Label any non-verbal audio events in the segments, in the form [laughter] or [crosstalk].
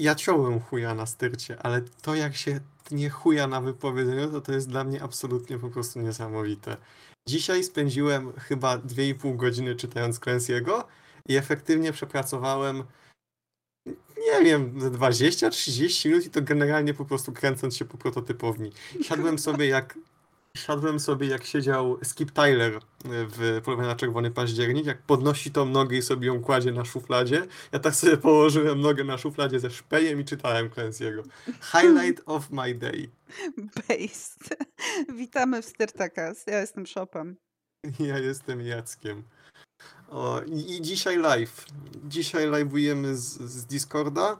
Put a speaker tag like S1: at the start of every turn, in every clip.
S1: ja ciąłem chuja na styrcie, ale to jak się tnie chuja na wypowiedzeniu, to to jest dla mnie absolutnie po prostu niesamowite. Dzisiaj spędziłem chyba 2,5 godziny czytając Clancy'ego i efektywnie przepracowałem nie wiem, 20-30 minut i to generalnie po prostu kręcąc się po prototypowni. Siadłem sobie jak Siadłem sobie, jak siedział Skip Tyler w Polowanie na Czerwony Październik, jak podnosi tą nogę i sobie ją kładzie na szufladzie. Ja tak sobie [laughs] położyłem nogę na szufladzie ze szpejem i czytałem Clancy'ego. Highlight of my day.
S2: Based. [laughs] Witamy w Styrtakas. Ja jestem Shopem. [laughs]
S1: Ja jestem Jackiem. O, i, I dzisiaj live. Dzisiaj live'ujemy z, z Discorda.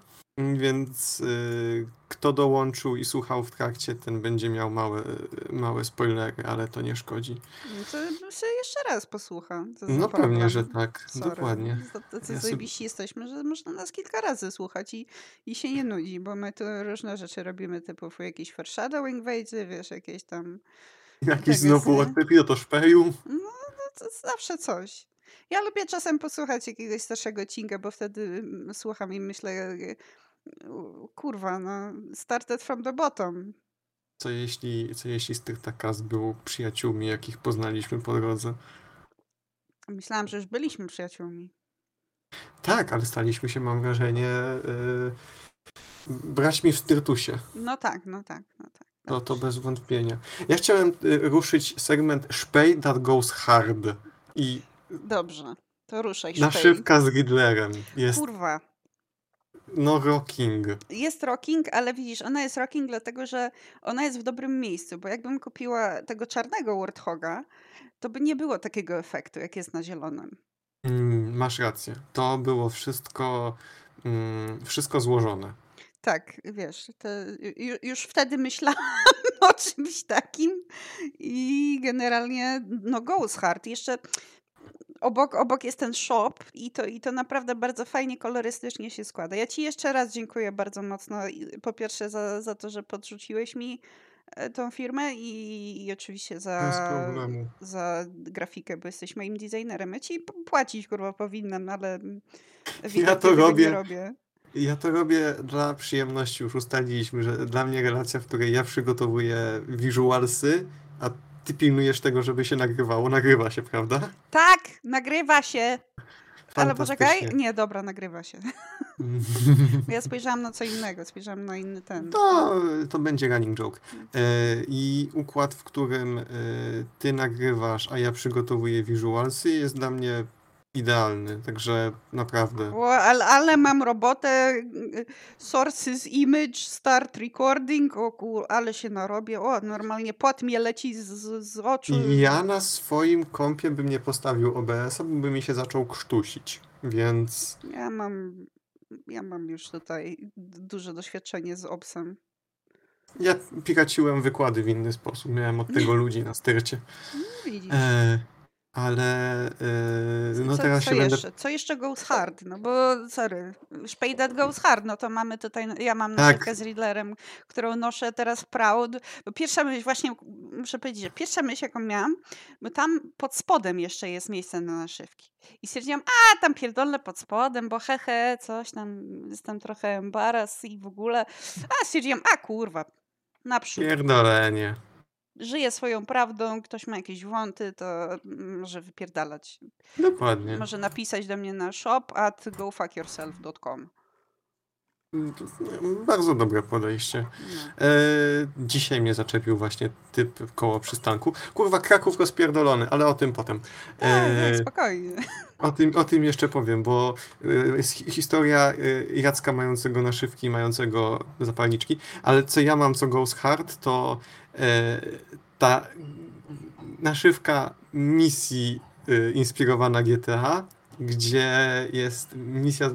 S1: Więc y, kto dołączył i słuchał w trakcie, ten będzie miał małe, małe spoilery, ale to nie szkodzi.
S2: No to się jeszcze raz posłucha.
S1: No pewnie, że tak. Sorry. Dokładnie.
S2: Tacy ja sobie... jesteśmy, że można nas kilka razy słuchać i, i się nie nudzi, bo my tu różne rzeczy robimy, typu jakiś foreshadowing wejdzie, wiesz, jakieś tam...
S1: Jakiś znowu odpypio to szpeju.
S2: No, no to zawsze coś. Ja lubię czasem posłuchać jakiegoś starszego odcinka, bo wtedy mm, słucham i myślę, kurwa, no, started from the bottom.
S1: Co jeśli, co jeśli Styrtakas był przyjaciółmi, jakich poznaliśmy po drodze?
S2: Myślałam, że już byliśmy przyjaciółmi.
S1: Tak, ale staliśmy się, mam wrażenie, yy, braćmi w Styrtusie.
S2: No tak, no tak, no tak.
S1: No to bez wątpienia. Ja chciałem y, ruszyć segment Szpej that goes hard. I
S2: Dobrze, to ruszaj.
S1: Szpej. Naszywka z Riddlerem. Jest
S2: Kurwa.
S1: No, rocking.
S2: Jest rocking, ale widzisz, ona jest rocking dlatego, że ona jest w dobrym miejscu, bo jakbym kupiła tego czarnego Warthoga, to by nie było takiego efektu, jak jest na zielonym.
S1: Mm, masz rację. To było wszystko, mm, wszystko złożone.
S2: Tak, wiesz, już wtedy myślałam [laughs] o czymś takim i generalnie no Ghost Heart. Jeszcze obok, obok jest ten shop i to, i to naprawdę bardzo fajnie kolorystycznie się składa. Ja Ci jeszcze raz dziękuję bardzo mocno. Po pierwsze za, za to, że podrzuciłeś mi e, tą firmę i, i oczywiście za, za grafikę, bo jesteś moim designerem. Ja Ci płacić kurwa powinnam, ale [laughs]
S1: ja to robię. robię. Ja to robię dla przyjemności. Już ustaliliśmy, że dla mnie relacja, w której ja przygotowuję visualsy, a ty pilnujesz tego, żeby się nagrywało. Nagrywa się, prawda?
S2: Tak, nagrywa się. Ale poczekaj. Nie, dobra, nagrywa się. ja spojrzałam na co innego, spojrzałam na inny ten.
S1: To, to będzie running joke. E, I układ, w którym e, ty nagrywasz, a ja przygotowuję visualsy jest dla mnie idealny, także naprawdę.
S2: O, ale, ale mam robotę, y, sources image, start recording, o kur, ale się narobię, o normalnie pot mnie leci z, z oczu.
S1: Ja na swoim kompie bym nie postawił OBS-a, bo by mi się zaczął krztusić, więc...
S2: Ja mam, ja mam już tutaj duże doświadczenie z obsem.
S1: Ja piraciłem wykłady w inny sposób, miałem od tego ludzi na styrcie.
S2: No, widzisz. E
S1: ale yy, no co, teraz
S2: co
S1: się
S2: jeszcze?
S1: będę...
S2: Co jeszcze goes hard? No bo, sorry, Spaded goes hard, no to mamy tutaj, ja mam tak. z Riddlerem, którą noszę teraz proud. Bo pierwsza myśl, właśnie muszę powiedzieć, że pierwsza myśl, jaką miałam, bo tam pod spodem jeszcze jest miejsce na naszywki. I stwierdziłam, a tam pierdolę pod spodem, bo hehe, coś tam, jestem trochę embaras i w ogóle. A stwierdziłam, a kurwa, naprzód.
S1: Pierdolenie
S2: żyje swoją prawdą, ktoś ma jakieś wąty, to może wypierdalać.
S1: Dokładnie.
S2: Może napisać do mnie na shop at gofuckyourself.com.
S1: Bardzo dobre podejście. No. E, dzisiaj mnie zaczepił właśnie typ koło przystanku. Kurwa, Kraków rozpierdolony, ale o tym potem.
S2: E, spokojnie.
S1: O tym, o tym jeszcze powiem, bo e, jest historia e, Jacka mającego naszywki, mającego zapalniczki, ale co ja mam, co Goes Hard, to e, ta naszywka misji e, inspirowana GTA, gdzie jest misja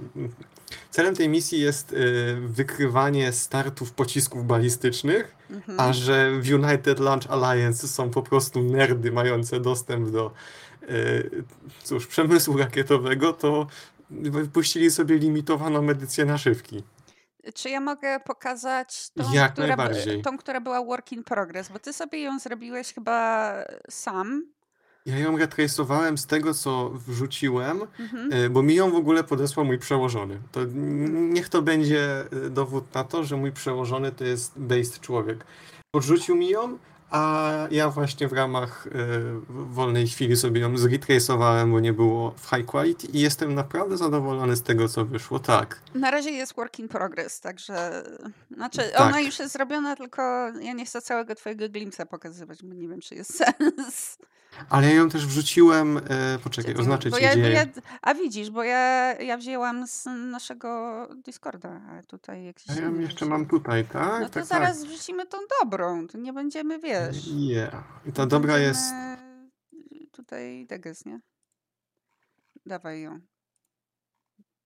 S1: Celem tej misji jest y, wykrywanie startów pocisków balistycznych, mhm. a że w United Launch Alliance są po prostu nerdy mające dostęp do y, cóż, przemysłu rakietowego, to wypuścili sobie limitowaną edycję naszywki.
S2: Czy ja mogę pokazać tą,
S1: Jak
S2: która,
S1: najbardziej.
S2: tą, która była work in progress? Bo ty sobie ją zrobiłeś chyba sam.
S1: Ja ją retracowałem z tego, co wrzuciłem,
S2: Mhm.
S1: e, bo mi ją w ogóle podesłał mój przełożony. To niech to będzie e, dowód na to, że mój przełożony to jest based człowiek. Podrzucił mi ją, a ja właśnie w ramach e, wolnej chwili sobie ją zretracowałem, bo nie było w high quality i jestem naprawdę zadowolony z tego, co wyszło. Tak.
S2: Na razie jest work in progress, także. Znaczy,
S1: Tak.
S2: ona już jest zrobiona, tylko ja nie chcę całego twojego glimpsa pokazywać, bo nie wiem, czy jest [laughs] sens.
S1: Ale ja ją też wrzuciłem. E, poczekaj,
S2: Czekaj,
S1: oznaczę
S2: bo
S1: ci
S2: ja,
S1: gdzie.
S2: ja, a widzisz, bo ja, ja wzięłam z naszego Discorda, tutaj jak
S1: Ja ją
S2: nie
S1: jeszcze mam tutaj, tak?
S2: No to
S1: tak,
S2: zaraz wrzucimy tą dobrą, to nie będziemy,
S1: tak.
S2: wiesz.
S1: Yeah. I ta
S2: nie
S1: dobra jest.
S2: Tutaj deges, nie? Dawaj ją.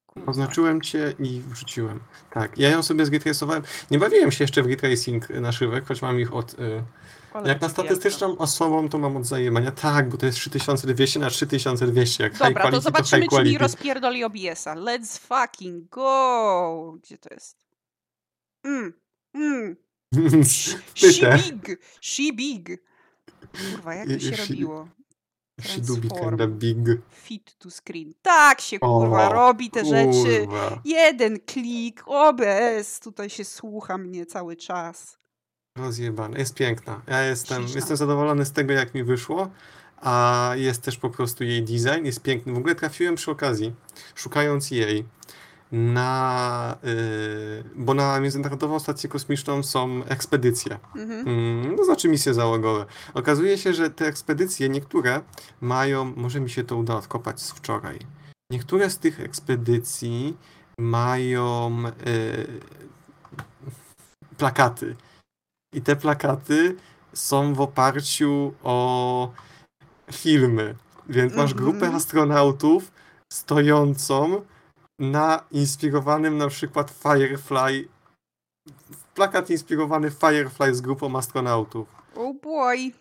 S2: Kurwa.
S1: Oznaczyłem cię i wrzuciłem. Tak, ja ją sobie zretracowałem. Nie bawiłem się jeszcze w retracing naszywek, choć mam ich od. Y, Jak na statystyczną osobą, to mam od zajemania. Tak, bo to jest 3200 na 3200. Jak high
S2: Dobra, to
S1: quality,
S2: zobaczymy,
S1: high
S2: czy mi rozpierdoli OBS-a. Let's fucking go! Gdzie to jest? Mm, mm. [laughs] She big! She big! Kurwa, jak to się
S1: she-
S2: robiło?
S1: She do be kinda big.
S2: Fit to screen. Tak się kurwa
S1: O,
S2: robi te rzeczy.
S1: Kurwa.
S2: Jeden klik, OBS, tutaj się słucha mnie cały czas.
S1: Rozjebane. Jest piękna. Ja jestem,
S2: Śliczna.
S1: jestem zadowolony z tego, jak mi wyszło. A jest też po prostu jej design, jest piękny. W ogóle trafiłem przy okazji, szukając jej, na. Yy, bo na Międzynarodową Stację Kosmiczną są ekspedycje.
S2: Mhm.
S1: Mm, no znaczy misje załogowe. Okazuje się, że te ekspedycje, niektóre mają. Może mi się to uda odkopać z wczoraj. Niektóre z tych ekspedycji mają yy, plakaty. I te plakaty są w oparciu o filmy. Więc masz
S2: Mhm.
S1: grupę astronautów stojącą na inspirowanym na przykład Firefly. Plakat inspirowany Firefly z grupą astronautów.
S2: Oh boy.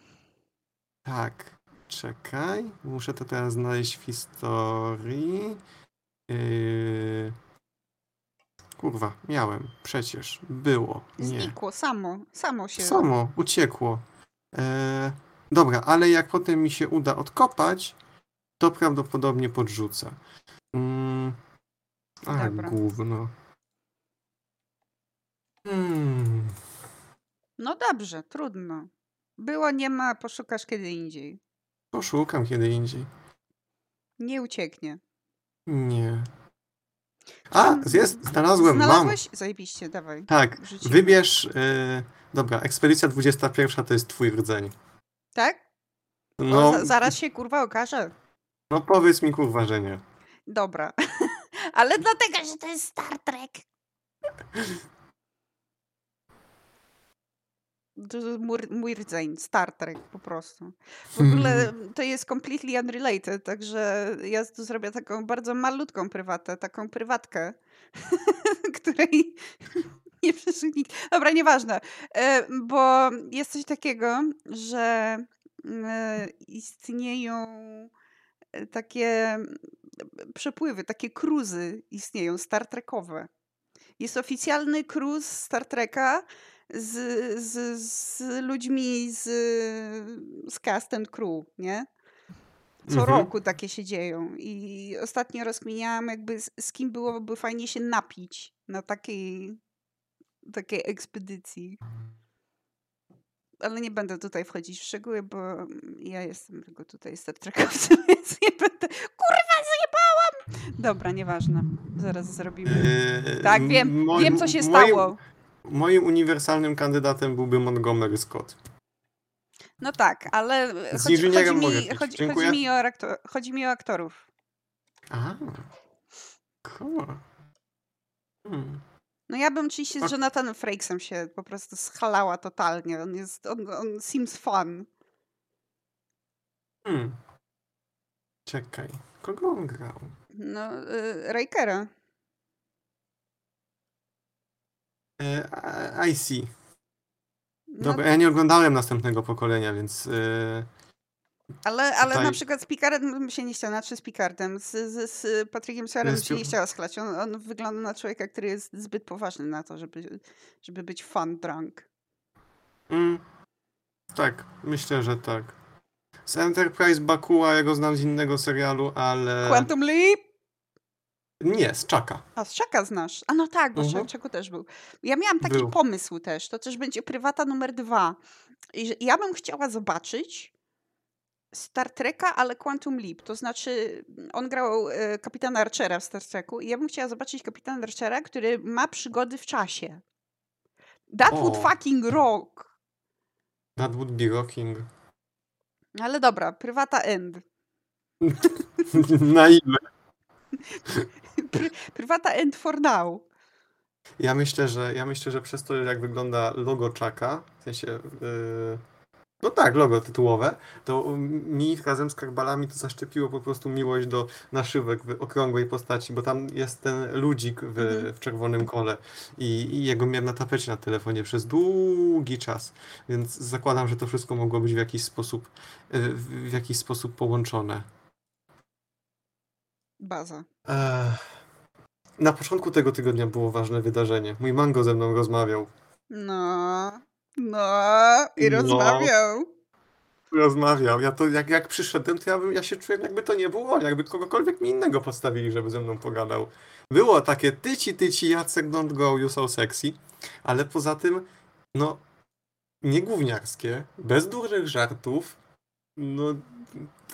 S1: Tak, czekaj. Muszę to teraz znaleźć w historii. Yy... Kurwa, miałem. Przecież. Było. Nie.
S2: Znikło, samo. Samo się.
S1: Samo, uciekło. E, dobra, ale jak potem mi się uda odkopać, to prawdopodobnie podrzucę. Mm, a,
S2: Dobra.
S1: gówno. Hmm.
S2: No dobrze, trudno. Było, nie ma, poszukasz kiedy indziej.
S1: Poszukam kiedy indziej.
S2: Nie ucieknie.
S1: Nie. A, jest, znalazłem,
S2: Znalazłeś? Zajebiście, dawaj.
S1: mam. Tak,
S2: Wrzucimy.
S1: wybierz. E, dobra, ekspedycja 21 to jest twój rdzeń.
S2: Tak?
S1: No,
S2: za, zaraz się kurwa okaże.
S1: no powiedz mi kurwa, że nie.
S2: Dobra. [laughs] Ale dlatego, że to jest Star Trek. [laughs] To jest mój, mój rdzeń, Star Trek po prostu. W ogóle [laughs] to jest completely unrelated, także ja tu zrobię taką bardzo malutką prywatę, taką prywatkę, [laughs] której [laughs] nie przeżył nikt. Dobra, nieważne, E, bo jest coś takiego, że e, istnieją e, takie mm, przepływy, takie cruzy istnieją, Star Trekowe. Jest oficjalny cruise Star Treka z, z, z ludźmi z, z cast and crew, nie? Co
S1: Mhm.
S2: roku takie się dzieją. I ostatnio rozkminiałam jakby z, z kim byłoby fajnie się napić na takiej, takiej ekspedycji. Ale nie będę tutaj wchodzić w szczegóły, bo ja jestem tylko tutaj Star Trekowcem, [laughs] więc nie będę... Kurwa, zjebałam! Dobra, nieważne. Zaraz zrobimy.
S1: E,
S2: Tak, wiem, wiem co się stało.
S1: Moim uniwersalnym kandydatem byłby Montgomery Scott.
S2: No tak, ale
S1: Z
S2: chodzi, chodzi,
S1: mogę
S2: mi, chodzi, chodzi, mi o aktor, chodzi mi o aktorów.
S1: A, cool. Hmm.
S2: No ja bym oczywiście z. Jonathanem Frakesem się po prostu schalała totalnie. On jest, on, on seems fun.
S1: Hmm. Czekaj, kogo on grał?
S2: No, y, Rakera.
S1: E, a- I see.
S2: No,
S1: Dobra, ja nie oglądałem następnego pokolenia, więc e,
S2: ale, ale na
S1: tutaj-
S2: przykład z Picardem bym się nie chciała, znaczy z Picardem, z, z, z Patrickiem Suarem bym się nie chciała schlać. On, on wygląda na człowieka, który jest zbyt poważny na to, żeby, żeby być fun drunk.
S1: mm, tak, myślę, że tak. Z Enterprise Bakua, ja go znam z innego serialu, ale...
S2: Quantum Leap?
S1: Nie, z Czaka.
S2: A z Czaka znasz. A no tak, bo
S1: Mhm.
S2: z Czaku też był. Ja miałam taki
S1: Był.
S2: pomysł też. To też będzie prywata numer dwa. I że ja bym chciała zobaczyć Star Treka, ale Quantum Leap. To znaczy, on grał e, kapitana Archera w Star Treku i ja bym chciała zobaczyć kapitana Archera, który ma przygody w czasie. That would fucking rock.
S1: That would be rocking.
S2: Ale dobra, prywata end. [laughs]
S1: Na ile?
S2: Pry, prywata end for now.
S1: Ja myślę, że ja myślę, że przez to, jak wygląda logo Czaka, w sensie. Yy, no tak, logo tytułowe, to mi razem z karbalami to zaszczepiło po prostu miłość do naszywek w okrągłej postaci, bo tam jest ten ludzik w,
S2: Mhm.
S1: w czerwonym kole i, i jego miałem na tapecie na telefonie przez długi czas, więc zakładam, że to wszystko mogło być w jakiś sposób, w w jakiś sposób połączone.
S2: Baza.
S1: Na początku tego tygodnia było ważne wydarzenie. Mój mango ze mną rozmawiał.
S2: No, no, i
S1: No.
S2: rozmawiał.
S1: Rozmawiał. Ja to jak, jak przyszedłem, to ja, bym, ja się czułem jakby to nie było jakby kogokolwiek mi innego postawili, żeby ze mną pogadał. Było takie tyci, tyci, Jacek, don't go, you so sexy. Ale poza tym, no, nie gówniarskie, bez dużych żartów. No,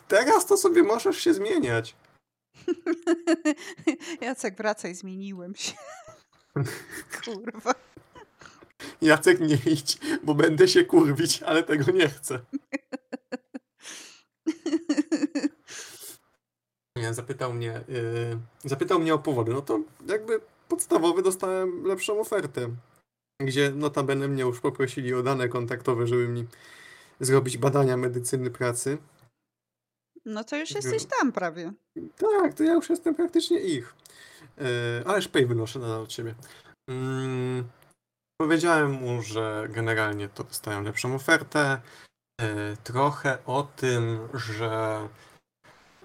S1: teraz to sobie możesz się zmieniać. [laughs]
S2: Jacek, wracaj, zmieniłem się. [laughs] Kurwa.
S1: Jacek, nie idź, bo będę się kurwić, ale tego nie chcę. [laughs] Nie, zapytał mnie, yy, zapytał mnie o powody. No to jakby podstawowy dostałem lepszą ofertę, gdzie notabene mnie już poprosili o dane kontaktowe, żeby mi zrobić badania medycyny pracy.
S2: No to już jesteś tam prawie.
S1: Tak, to ja już jestem praktycznie ich. Yy, ale szpej wynoszę nadal od siebie. Mm, powiedziałem mu, że generalnie to dostają lepszą ofertę. Yy, trochę o tym, że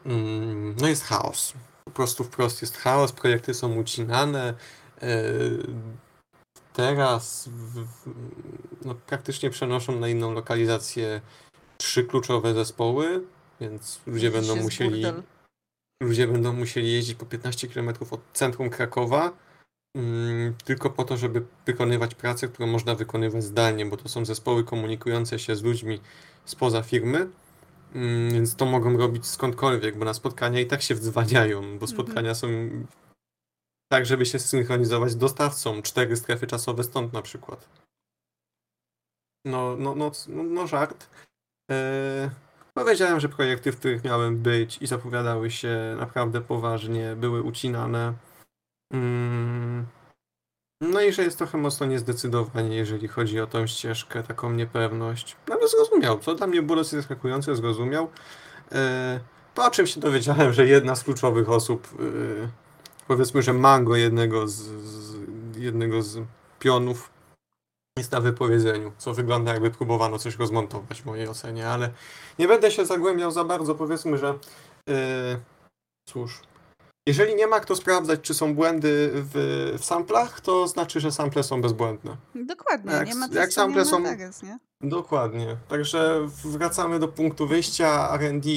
S1: mm, no jest chaos. Po prostu wprost jest chaos, projekty są ucinane. Yy, teraz w, no, praktycznie przenoszą na inną lokalizację trzy kluczowe zespoły, więc ludzie będą musieli
S2: burdel.
S1: ludzie będą musieli jeździć po 15 km od centrum Krakowa mm, tylko po to, żeby wykonywać pracę, którą można wykonywać zdalnie, bo to są zespoły komunikujące się z ludźmi spoza firmy, mm, więc to mogą robić skądkolwiek, bo na spotkania i tak się wdzwaniają, bo spotkania są tak, żeby się synchronizować z dostawcą, cztery strefy czasowe stąd na przykład. No, no, no, no, no żart. Eee, Powiedziałem, że projekty, w których miałem być i zapowiadały się naprawdę poważnie, były ucinane. Mm. No i że jest trochę mocno niezdecydowanie, jeżeli chodzi o tą ścieżkę, taką niepewność. No ale zrozumiał, co dla mnie było dosyć zaskakujące, zrozumiał. E, Po czym się dowiedziałem, że jedna z kluczowych osób, e, powiedzmy, że mango jednego z, z, jednego z pionów jest na wypowiedzeniu, co wygląda jakby próbowano coś rozmontować w mojej ocenie, ale nie będę się zagłębiał za bardzo, powiedzmy, że yy, cóż, jeżeli nie ma kto sprawdzać, czy są błędy w, w samplach, to znaczy, że sample są bezbłędne.
S2: Dokładnie,
S1: Jak-
S2: nie ma
S1: jak
S2: testu, nie
S1: sample są-
S2: jest, nie?
S1: Dokładnie. Także wracamy do punktu wyjścia. R&D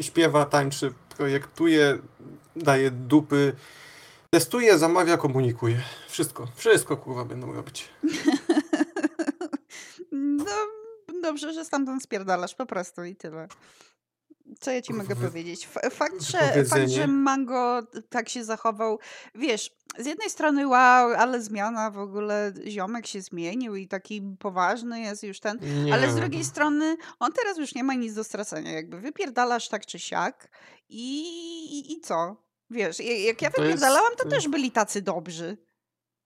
S1: śpiewa, tańczy, projektuje, daje dupy, testuje, zamawia, komunikuje. Wszystko, wszystko kurwa będą robić. [laughs]
S2: No, dobrze, że stamtąd spierdalasz po prostu i tyle. Co ja ci mogę powiedzieć? Fakt, że, fakt, że Mango tak się zachował, wiesz, z jednej strony wow, ale zmiana w ogóle, ziomek się zmienił i taki poważny jest już ten,
S1: Nie.
S2: ale z drugiej strony on teraz już nie ma nic do stracenia, jakby wypierdalasz tak czy siak i, i, i co? Wiesz, jak ja wypierdalałam, to też byli tacy dobrzy.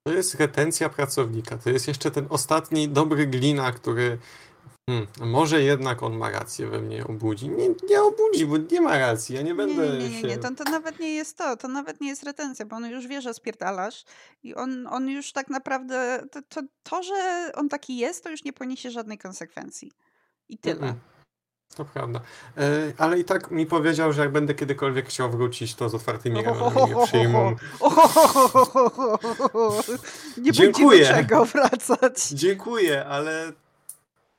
S1: To jest retencja pracownika. To jest jeszcze ten ostatni dobry glina, który hmm, może jednak on ma rację we mnie obudzi. Nie, nie obudzi, bo nie ma racji. Ja nie
S2: Nie,
S1: będę
S2: nie, nie, nie,
S1: się...
S2: nie. To, to nawet nie jest to, to nawet nie jest retencja, bo on już wie, że spierdalasz i on, on już tak naprawdę, to, to, to, że on taki jest, to już nie poniesie żadnej konsekwencji. I tyle.
S1: Mm-mm. To prawda. E, ale i tak mi powiedział, że jak będę kiedykolwiek chciał wrócić, to z otwartymi ramionami mnie przyjmą.
S2: Nie
S1: Dziękuję.
S2: będzie do czego wracać.
S1: Dziękuję, ale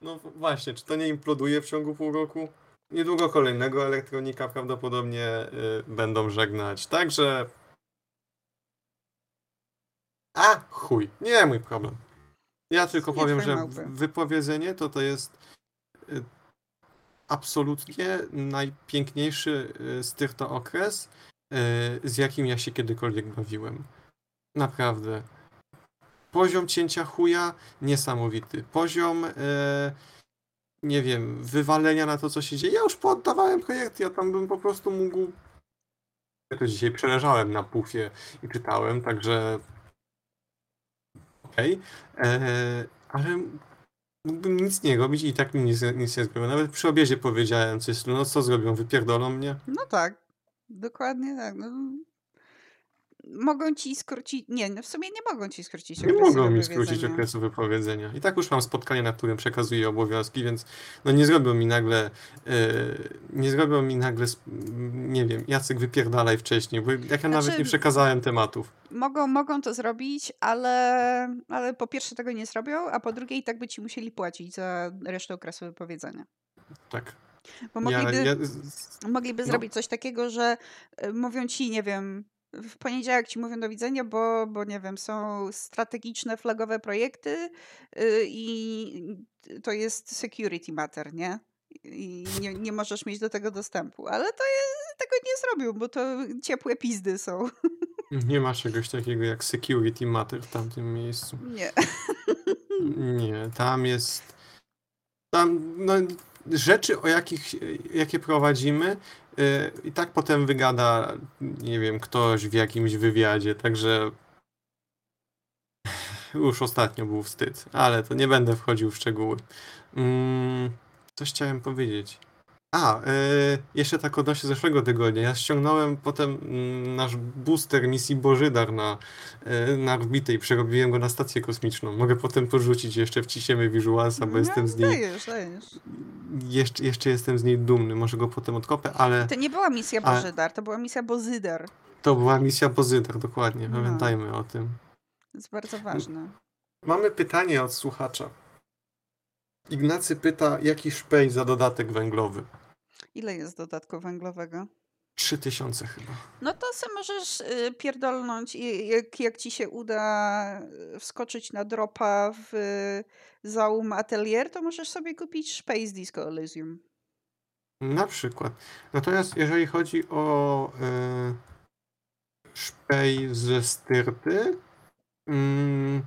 S1: no właśnie, czy to nie imploduje w ciągu pół roku? niedługo kolejnego elektronika prawdopodobnie y, będą żegnać. Także. A, chuj, nie mój problem. Ja tylko
S2: Nie
S1: powiem,
S2: twoje
S1: że
S2: małpy.
S1: wypowiedzenie to to jest y, absolutnie najpiękniejszy y, styrto okres, y, z jakim ja się kiedykolwiek bawiłem. Naprawdę. Poziom cięcia chuja niesamowity. Poziom, y, nie wiem, wywalenia na to, co się dzieje. Ja już pooddawałem projekty, ja tam bym po prostu mógł. Ja to dzisiaj przeleżałem na pufie i czytałem, także. Okej. E, Ale mógłbym nic nie robić i tak mi nic, nic nie zrobią. Nawet przy obiedzie powiedziałem coś, no co zrobią, wypierdolą mnie.
S2: No tak, dokładnie tak. No. Mogą ci skrócić. Nie, no w sumie nie mogą ci skrócić
S1: Nie
S2: okresu
S1: mogą mi skrócić okresu wypowiedzenia. I tak już mam spotkanie, na którym przekazuję obowiązki, więc no nie zrobią mi nagle, e, nie zrobią mi nagle, nie wiem, Jacek wypierdalaj wcześniej, bo jak ja nawet
S2: Znaczy-
S1: nie przekazałem tematów.
S2: Mogą, mogą to zrobić, ale, ale po pierwsze tego nie zrobią, a po drugie i tak by ci musieli płacić za resztę okresu wypowiedzenia.
S1: Tak.
S2: Bo
S1: Ja,
S2: mogliby,
S1: ja, z-
S2: mogliby
S1: no.
S2: zrobić coś takiego, że y, mówią ci, nie wiem, w poniedziałek ci mówią do widzenia, bo, bo nie wiem, są strategiczne, flagowe projekty y, i to jest security matter, nie? I nie, nie możesz mieć do tego dostępu. Ale to jest, tego nie zrobią, bo to ciepłe pizdy są.
S1: nie ma czegoś takiego jak security matter w tamtym miejscu.
S2: Nie.
S1: Nie, tam jest. Tam no, rzeczy, o jakich, jakie prowadzimy, y, i tak potem wygada, nie wiem, ktoś w jakimś wywiadzie, także [laughs] już ostatnio był wstyd, ale to nie będę wchodził w szczegóły. Mm, coś chciałem powiedzieć. A, y, jeszcze tak odnośnie zeszłego tygodnia. Ja ściągnąłem potem mm, nasz booster misji Bożydar na, y, na orbitę i przerobiłem go na stację kosmiczną. Mogę potem porzucić jeszcze wciśniemy Visualsa, bo
S2: No,
S1: jestem z niej,
S2: Dajesz, dajesz.
S1: jeszcze, jeszcze jestem z niej dumny. Może go potem odkopię, ale
S2: To nie była misja Bożydar, to była misja Bozyder.
S1: to była misja Bożydar, dokładnie.
S2: No.
S1: Pamiętajmy o tym.
S2: To jest bardzo ważne.
S1: Mamy pytanie od słuchacza. Ignacy pyta, jaki szpej za dodatek węglowy?
S2: Ile jest dodatku węglowego?
S1: 3000 chyba.
S2: No to se możesz y, pierdolnąć, i jak, jak ci się uda y, wskoczyć na dropa w y, Zaum Atelier, to możesz sobie kupić Space Disco Elysium.
S1: Na przykład. Natomiast jeżeli chodzi o e, szpej ze styrty, mm,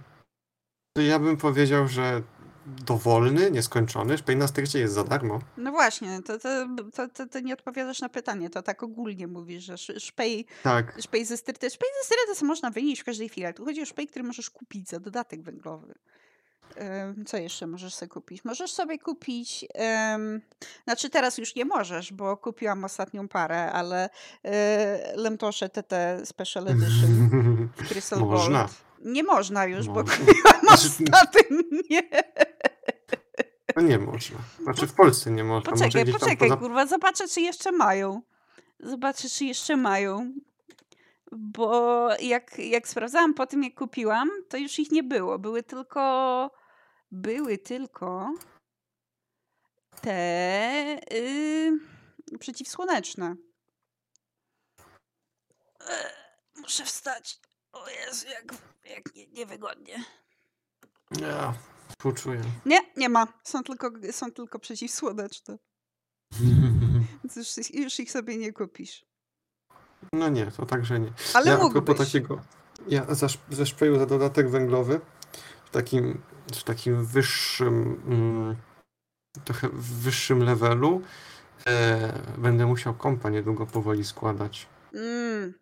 S1: to ja bym powiedział, że dowolny, nieskończony. Szpej na styrcie jest za darmo.
S2: No właśnie, to, to, to, to, to nie odpowiadasz na pytanie, to tak ogólnie mówisz, że sz- szpej,
S1: Tak.
S2: szpej ze styrty, szpej ze styrty to można wynieść w każdej chwili, ale tu chodzi o szpej, który możesz kupić za dodatek węglowy. Co jeszcze możesz sobie kupić? Możesz sobie kupić, em, znaczy teraz już nie możesz, bo kupiłam ostatnią parę, ale e, Lemtosze TT Special Edition [laughs] Crystal
S1: Można.
S2: Gold. Nie można już, bo
S1: Można.
S2: kupiłam
S1: Znaczy,
S2: ostatnio.
S1: No nie można. Znaczy w Polsce nie można.
S2: Poczekaj, poczekaj,
S1: poza...
S2: kurwa, zobaczę, czy jeszcze mają. Zobaczę, czy jeszcze mają. Bo jak, jak sprawdzałam po tym, jak kupiłam, to już ich nie było. Były tylko. Były tylko te yy, przeciwsłoneczne. E, Muszę wstać. O Jezu, jak, jak nie, niewygodnie.
S1: Ja współczuję.
S2: Nie, nie ma. Są tylko, są tylko przeciwsłoneczne. [laughs] Więc już, już ich sobie nie kupisz.
S1: No nie, to także nie.
S2: Ale
S1: ja
S2: mógłbyś.
S1: takiego, ja ze szpeju za dodatek węglowy w takim, w takim wyższym, mm, trochę wyższym levelu e, będę musiał kompa niedługo powoli składać.
S2: Mm.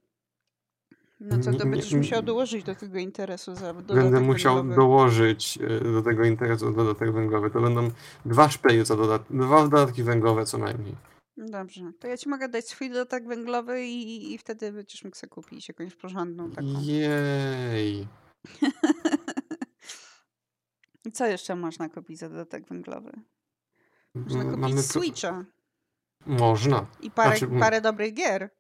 S2: No to, to będziesz musiał dołożyć do tego interesu za dodatek
S1: Będę musiał
S2: węglowy.
S1: dołożyć e, do tego interesu dodatek węglowy. To będą dwa szpeje za dodatek, dwa dodatki węglowe co najmniej.
S2: Dobrze, to ja ci mogę dać swój dodatek węglowy i, i wtedy będziesz mógł sobie kupić jakąś porządną taką.
S1: Jej.
S2: I [laughs] co jeszcze można kupić za dodatek węglowy? Można
S1: M-
S2: kupić
S1: Mamy
S2: Switcha
S1: Można.
S2: i parę,
S1: Znaczy, m-
S2: parę dobrych gier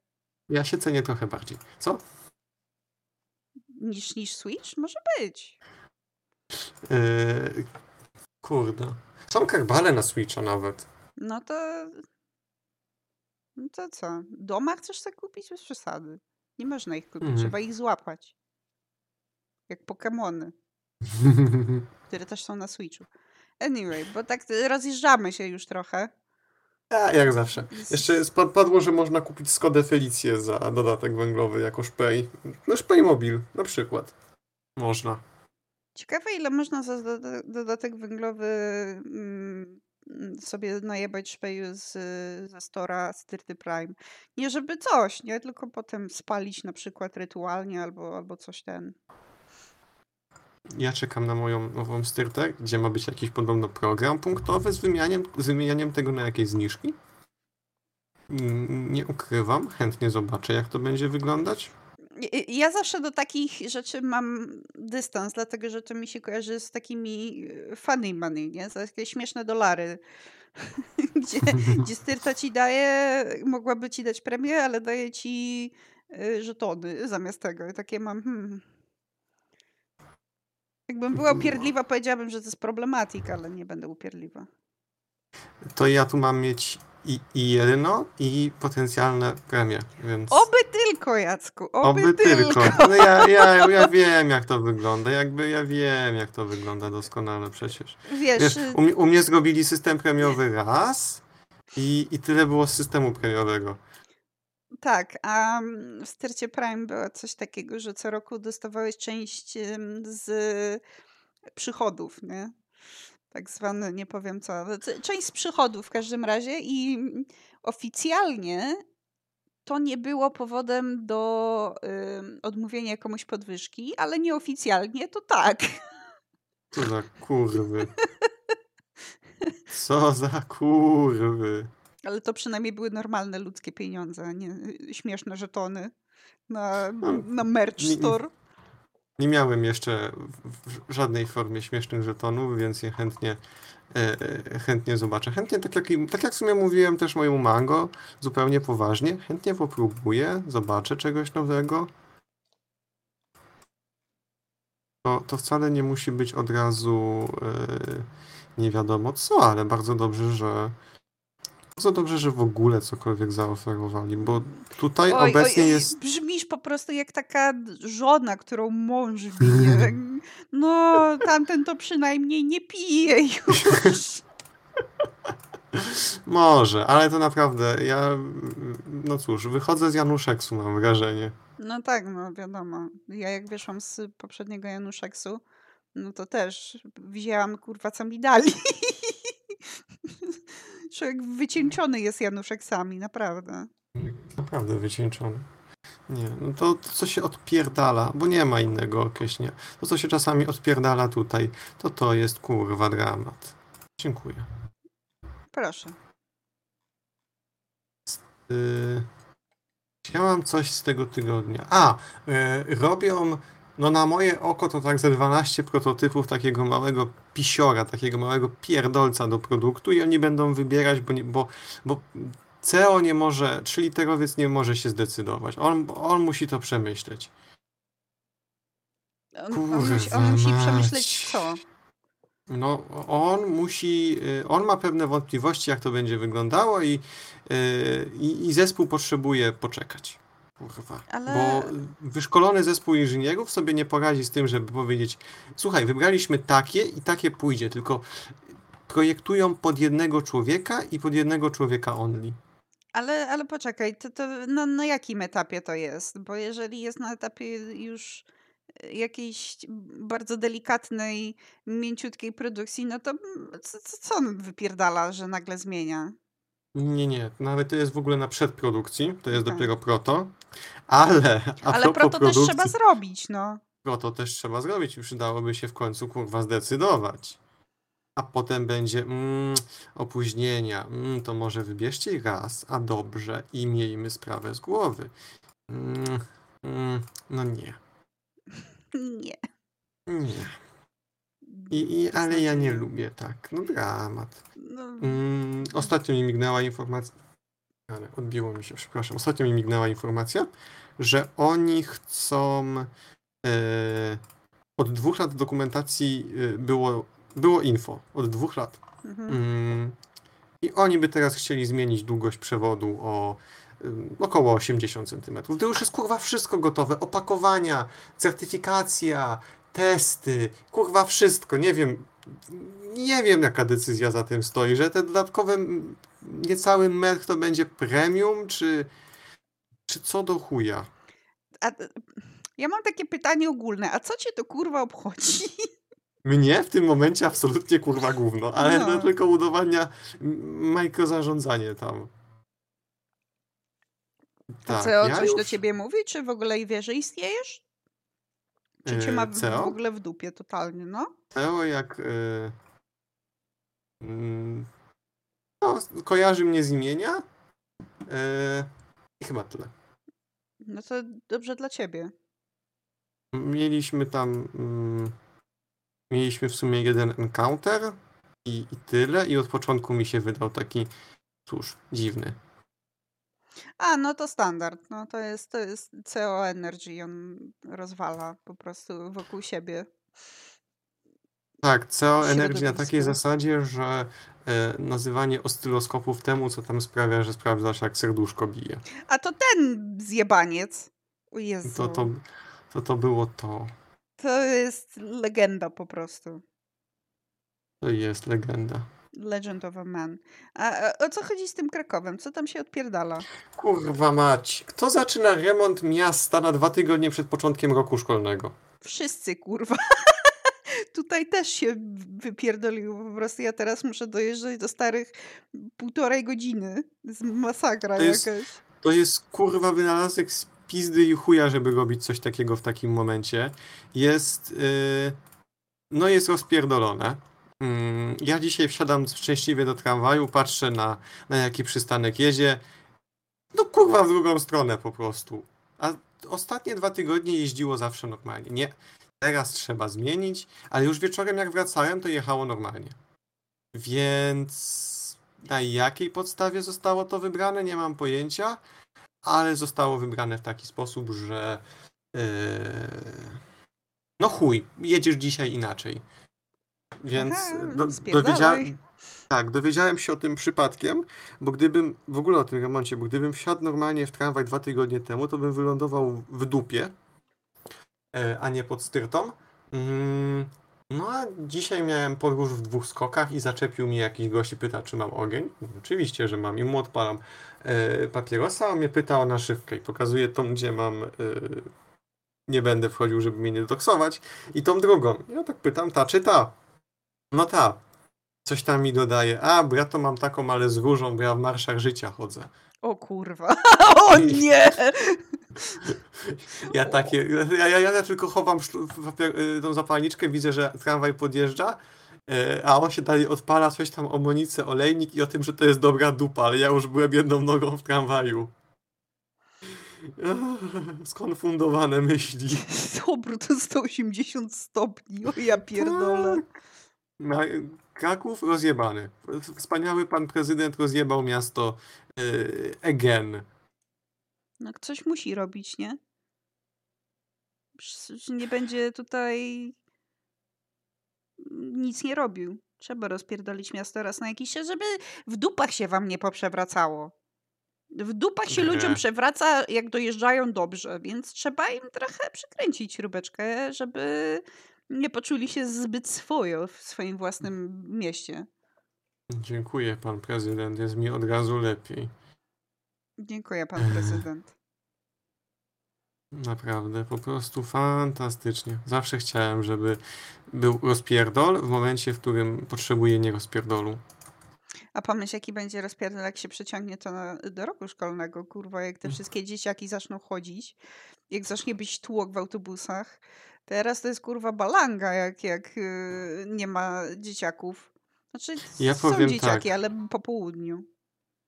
S1: Ja się cenię trochę bardziej. Co?
S2: Niż, niż Switch? Może być.
S1: Yy, kurde. Są karbale na Switcha nawet.
S2: No to No to co? Doma chcesz sobie kupić? Bez przesady. Nie można ich kupić,
S1: Mhm.
S2: trzeba ich złapać. Jak Pokemony, [laughs] które też są na Switchu. Anyway, bo tak rozjeżdżamy się już trochę.
S1: A, jak zawsze. Jeszcze padło, że można kupić Skodę Felicję za dodatek węglowy jako szpej. No szpej mobil na przykład. Można.
S2: Ciekawe, ile można za doda- dodatek węglowy mm, sobie najebać szpeju z, ze stora Styrty Prime. Nie żeby coś, nie? Tylko potem spalić na przykład rytualnie albo, albo coś ten.
S1: Ja czekam na moją nową styrtę, gdzie ma być jakiś podobno program punktowy z wymianiem, z wymienianiem tego na jakieś zniżki. Nie ukrywam, chętnie zobaczę, jak to będzie wyglądać.
S2: Ja zawsze do takich rzeczy mam dystans, dlatego że to mi się kojarzy z takimi e, funny money, nie? Za takie śmieszne dolary. [laughs] gdzie, [laughs] gdzie styrta ci daje, mogłaby ci dać premię, ale daje ci y, żetony zamiast tego. I takie mam. Hmm. Jakbym była upierdliwa, powiedziałabym, że to jest problematik, ale nie będę upierdliwa.
S1: To ja tu mam mieć i, i jedno, i potencjalne premie, więc...
S2: Oby tylko, Jacku, oby,
S1: Oby
S2: tylko.
S1: tylko. No ja, ja, ja wiem, jak to wygląda. Jakby ja wiem, jak to wygląda doskonale przecież.
S2: Wiesz,
S1: Wiesz,
S2: y,
S1: u, mnie, u mnie zrobili system premiowy raz i, i tyle było z systemu premiowego.
S2: Tak, a mm, w Styrcie Prime było coś takiego, że co roku dostawałeś część z przychodów, nie? Tak zwany, nie powiem co, część z przychodów w każdym razie i mm, oficjalnie to nie było powodem do ym, odmówienia komuś podwyżki, ale nieoficjalnie to tak.
S1: Co za kurwy. Co za kurwy.
S2: Ale to przynajmniej były normalne ludzkie pieniądze, a nie y, śmieszne żetony na,
S1: No,
S2: na merch
S1: nie- nie-
S2: store.
S1: Nie miałem jeszcze w, żadnej formie śmiesznych żetonów, więc je chętnie, e, e, chętnie zobaczę. Chętnie, tak jak, tak jak w sumie mówiłem też mojemu Mango, zupełnie poważnie, chętnie popróbuję, zobaczę czegoś nowego. To, to wcale nie musi być od razu e, nie wiadomo co, ale bardzo dobrze, że bardzo dobrze, że w ogóle cokolwiek zaoferowali, bo tutaj
S2: Oj,
S1: obecnie
S2: oj,
S1: jest
S2: Brzmisz po prostu jak taka żona, którą mąż bije. [laughs] No, tamten to przynajmniej nie pije już. [laughs]
S1: Może, ale to naprawdę, ja, no cóż, wychodzę z Januszeksu, mam wrażenie.
S2: No tak, no wiadomo. Ja jak wyszłam z poprzedniego Januszeksu, no to też wzięłam kurwa co mi dali. Człowiek wycieńczony jest Januszeksami, naprawdę.
S1: Naprawdę wycieńczony. Nie, no to, to co się odpierdala, bo nie ma innego określenia, to co się czasami odpierdala tutaj, to to jest kurwa dramat. Dziękuję.
S2: Proszę.
S1: Y, mam coś z tego tygodnia. A, y, robią, no na moje oko to tak ze 12 prototypów takiego małego pisiora, takiego małego pierdolca do produktu i oni będą wybierać, bo, nie, bo, bo CEO nie może, trzyliterowiec nie może się zdecydować. On, on musi to przemyśleć.
S2: On, on, musi, on musi przemyśleć co?
S1: No, on musi, y, on ma pewne wątpliwości, jak to będzie wyglądało i, y, i, i zespół potrzebuje poczekać. Kurwa.
S2: Ale-
S1: Bo wyszkolony zespół inżynierów sobie nie poradzi z tym, żeby powiedzieć, słuchaj, wybraliśmy takie i takie pójdzie, tylko projektują pod jednego człowieka i pod jednego człowieka only.
S2: Ale, ale poczekaj, to, to na, na jakim etapie to jest? Bo jeżeli jest na etapie już e, jakiejś bardzo delikatnej, mięciutkiej produkcji, no to co co on wypierdala, że nagle zmienia?
S1: Nie, nie, nawet to jest w ogóle na przedprodukcji, to jest dopiero proto, ale
S2: Ale proto też trzeba zrobić, no.
S1: proto też trzeba zrobić i przydałoby się w końcu kurwa zdecydować. A potem będzie mm, opóźnienia, mm, to może wybierzcie raz, a dobrze i miejmy sprawę z głowy. Mm, mm, no nie, [laughs]
S2: Nie.
S1: nie. I, i, ale ja nie lubię tak, no dramat.
S2: No,
S1: Mm, ostatnio mi mignęła informacja, ale odbiło mi się, przepraszam. Ostatnio mi mignęła informacja, że oni chcą e, od dwóch lat dokumentacji e, było, było info, od dwóch lat.
S2: mhm.
S1: Mm, I oni by teraz chcieli zmienić długość przewodu o ym, około 80 cm. To już jest kurwa wszystko gotowe. Opakowania, certyfikacja, testy, kurwa wszystko. Nie wiem, nie wiem jaka decyzja za tym stoi, że te dodatkowe niecały metr to będzie premium, czy, czy co do chuja?
S2: A, ja mam takie pytanie ogólne, a co cię to kurwa obchodzi? [laughs]
S1: Mnie w tym momencie absolutnie kurwa gówno, ale
S2: No.
S1: to tylko udowadnia mikrozarządzanie tam. Tak,
S2: co,
S1: ja
S2: coś do
S1: już,
S2: ciebie mówi? Czy w ogóle i wie, że istniejesz? Czy cię
S1: e,
S2: ma w, w ogóle w dupie totalnie, no?
S1: CEO jak mm, no, kojarzy mnie z imienia e, i chyba tyle.
S2: No to dobrze dla ciebie.
S1: Mieliśmy tam mm, mieliśmy w sumie jeden encounter i, i tyle i od początku mi się wydał taki cóż, dziwny.
S2: A, no to standard. No to jest, to jest CO Energy. On rozwala po prostu wokół siebie
S1: Tak, CO Energy na takiej zasadzie, że e, nazywanie oscyloskopów temu, co tam sprawia, że sprawdzasz jak serduszko bije.
S2: A to ten zjebaniec. O Jezu.
S1: To to, to, to było to.
S2: To jest legenda po prostu.
S1: To jest legenda.
S2: Legend of a Man. A, a o co chodzi z tym Krakowem? Co tam się odpierdala?
S1: Kurwa mać. Kto zaczyna remont miasta na dwa tygodnie przed początkiem roku szkolnego?
S2: Wszyscy, kurwa. [laughs] Tutaj też się wypierdoliło. Po prostu ja teraz muszę dojeżdżać do starych półtorej godziny. Jest masakra
S1: To jest-
S2: jakaś.
S1: To jest kurwa wynalazek z pizdy i chuja, żeby robić coś takiego w takim momencie. Jest. Yy, no jest rozpierdolone. Mm, ja dzisiaj wsiadam szczęśliwie do tramwaju, patrzę na, na jaki przystanek jedzie. No kurwa w drugą stronę po prostu. A ostatnie dwa tygodnie jeździło zawsze normalnie. Nie, teraz trzeba zmienić, ale już wieczorem jak wracałem, to jechało normalnie. Więc na jakiej podstawie zostało to wybrane, nie mam pojęcia, ale zostało wybrane w taki sposób, że yy, no chuj, jedziesz dzisiaj inaczej. Więc
S2: Aha,
S1: do,
S2: spierdalaj.
S1: dowiedziałem, tak, dowiedziałem się o tym przypadkiem, bo gdybym, w ogóle o tym remoncie, bo gdybym wsiadł normalnie w tramwaj dwa tygodnie temu, to bym wylądował w dupie, e, a nie pod styrtą. Mm, No a dzisiaj miałem podróż w dwóch skokach i zaczepił mnie jakiś gość i pyta, czy mam ogień. Oczywiście, że mam i mu odpalam e, papierosa, a on mnie pyta o naszywkę i pokazuje tą, gdzie mam, e, nie będę wchodził, żeby mnie nie detoksować i tą drugą. Ja tak pytam, ta czy ta? No ta. Coś tam mi dodaje, a bo ja to mam taką, ale z różą, bo ja w marszach życia chodzę.
S2: O kurwa. [laughs] O nie! [laughs]
S1: Ja takie, ja, ja, ja tylko chowam y, tą zapalniczkę, widzę, że tramwaj podjeżdża, y, a on się dalej odpala coś tam o Monice Olejnik i o tym, że to jest dobra dupa, ale ja już byłem jedną nogą w tramwaju. [laughs] Skonfundowane myśli.
S2: Obrót o 180 stopni. O ja pierdolę.
S1: Tak. Kraków rozjebany. Wspaniały pan prezydent rozjebał miasto y, again.
S2: No coś musi robić, nie? Przecież Nie będzie tutaj nic nie robił. Trzeba rozpierdolić miasto raz na jakiś czas, żeby w dupach się wam nie poprzewracało. W dupach się
S1: Nie.
S2: ludziom przewraca, jak dojeżdżają dobrze, więc trzeba im trochę przykręcić śrubeczkę, żeby nie poczuli się zbyt swojo w swoim własnym mieście.
S1: Dziękuję pan prezydent, jest mi od razu lepiej.
S2: Dziękuję, pan prezydent. [laughs]
S1: Naprawdę, po prostu fantastycznie. Zawsze chciałem, żeby był rozpierdol w momencie, w którym potrzebuję nie rozpierdolu.
S2: A pomyśl, jaki będzie rozpierdol, jak się przeciągnie to na, do roku szkolnego, kurwa, jak te wszystkie dzieciaki zaczną chodzić, jak zacznie być tłok w autobusach. Teraz to jest kurwa balanga, jak, jak yy, nie ma dzieciaków. Znaczy,
S1: Ja
S2: są
S1: powiem
S2: dzieciaki,
S1: tak.
S2: ale po południu.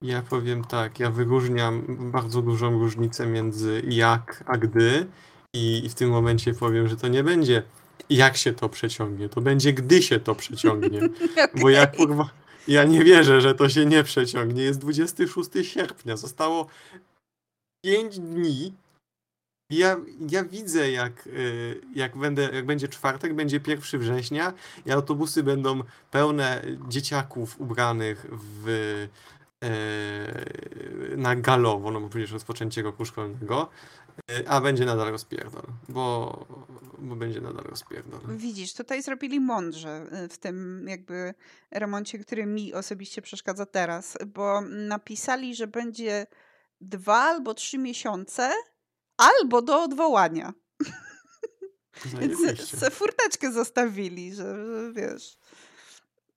S1: Ja powiem tak, ja wyróżniam bardzo dużą różnicę między jak a gdy i, i w tym momencie powiem, że to nie będzie jak się to przeciągnie, to będzie gdy się to przeciągnie. [laughs] Bo ja kurwa, ja nie wierzę, że to się nie przeciągnie. Jest 26 sierpnia, zostało 5 dni, Ja, ja widzę, jak, y, jak, będę, jak będzie czwartek, będzie 1 września i autobusy będą pełne dzieciaków ubranych w, e, na galowo, no bo przecież rozpoczęcie roku szkolnego, e, a będzie nadal rozpierdol, bo, bo będzie nadal rozpierdol.
S2: Widzisz, tutaj zrobili mądrze w tym jakby remoncie, który mi osobiście przeszkadza teraz, bo napisali, że będzie dwa albo trzy miesiące, albo do odwołania. Więc
S1: Zajebiście.
S2: se furteczkę zostawili, że, że wiesz.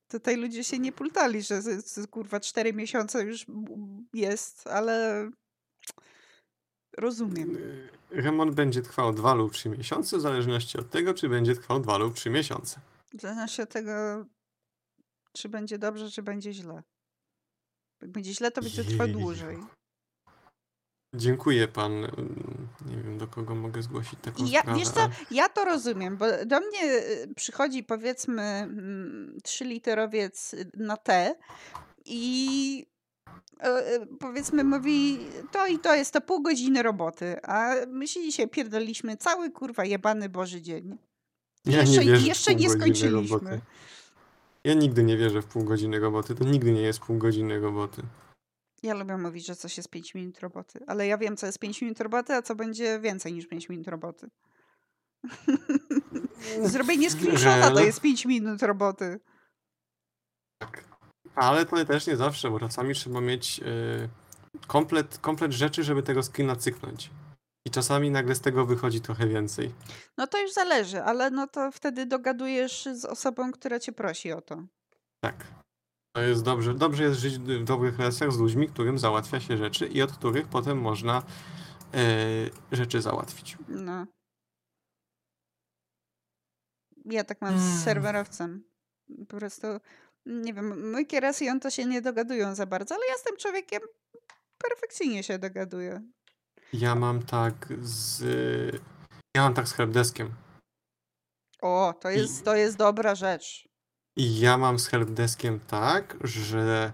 S2: Tutaj ludzie się nie pultali, że kurwa cztery miesiące już jest, ale rozumiem.
S1: Y, Remont będzie trwał 2 lub 3 miesiące, w zależności od tego, czy będzie trwał 2 lub 3 miesiące.
S2: W zależności od tego, czy będzie dobrze, czy będzie źle. Jak będzie źle, to będzie
S1: Jeju.
S2: dłużej.
S1: Dziękuję pan. Nie wiem, do kogo mogę zgłosić taką
S2: ja,
S1: sprawę.
S2: wiesz co,
S1: ale-
S2: ja to rozumiem, bo do mnie y, przychodzi powiedzmy mm, trzyliterowiec na T i e, powiedzmy mówi to i to jest to pół godziny roboty, a my się dzisiaj pierdoliśmy cały kurwa jebany Boży dzień.
S1: Ja
S2: jeszcze-
S1: nie wierzę
S2: jeszcze nie skończyliśmy.
S1: Roboty. Ja nigdy nie wierzę w pół godziny roboty. To nigdy nie jest pół godziny roboty.
S2: Ja lubię mówić, że coś jest 5 minut roboty, ale ja wiem, co jest 5 minut roboty, a co będzie więcej niż 5 minut roboty. [laughs] Zrobienie [laughs] screenshota to jest 5 minut roboty.
S1: Tak. Ale to też nie zawsze, bo czasami trzeba mieć y, komplet, komplet rzeczy, żeby tego screena cyknąć. I czasami nagle z tego wychodzi trochę więcej.
S2: No to już zależy, ale no to wtedy dogadujesz z osobą, która cię prosi o to.
S1: Tak. To jest dobrze. Dobrze jest żyć w dobrych relacjach z ludźmi, którym załatwia się rzeczy i od których potem można y, rzeczy załatwić.
S2: No. Ja tak mam z
S1: Mm.
S2: serwerowcem. Po prostu, nie wiem, mój kieras i on to się nie dogadują za bardzo, ale ja tym człowiekiem perfekcyjnie się dogaduję.
S1: Ja mam tak z. Ja mam tak z helpdeskiem.
S2: O, to jest, to jest dobra rzecz.
S1: I ja mam z helpdeskiem tak, że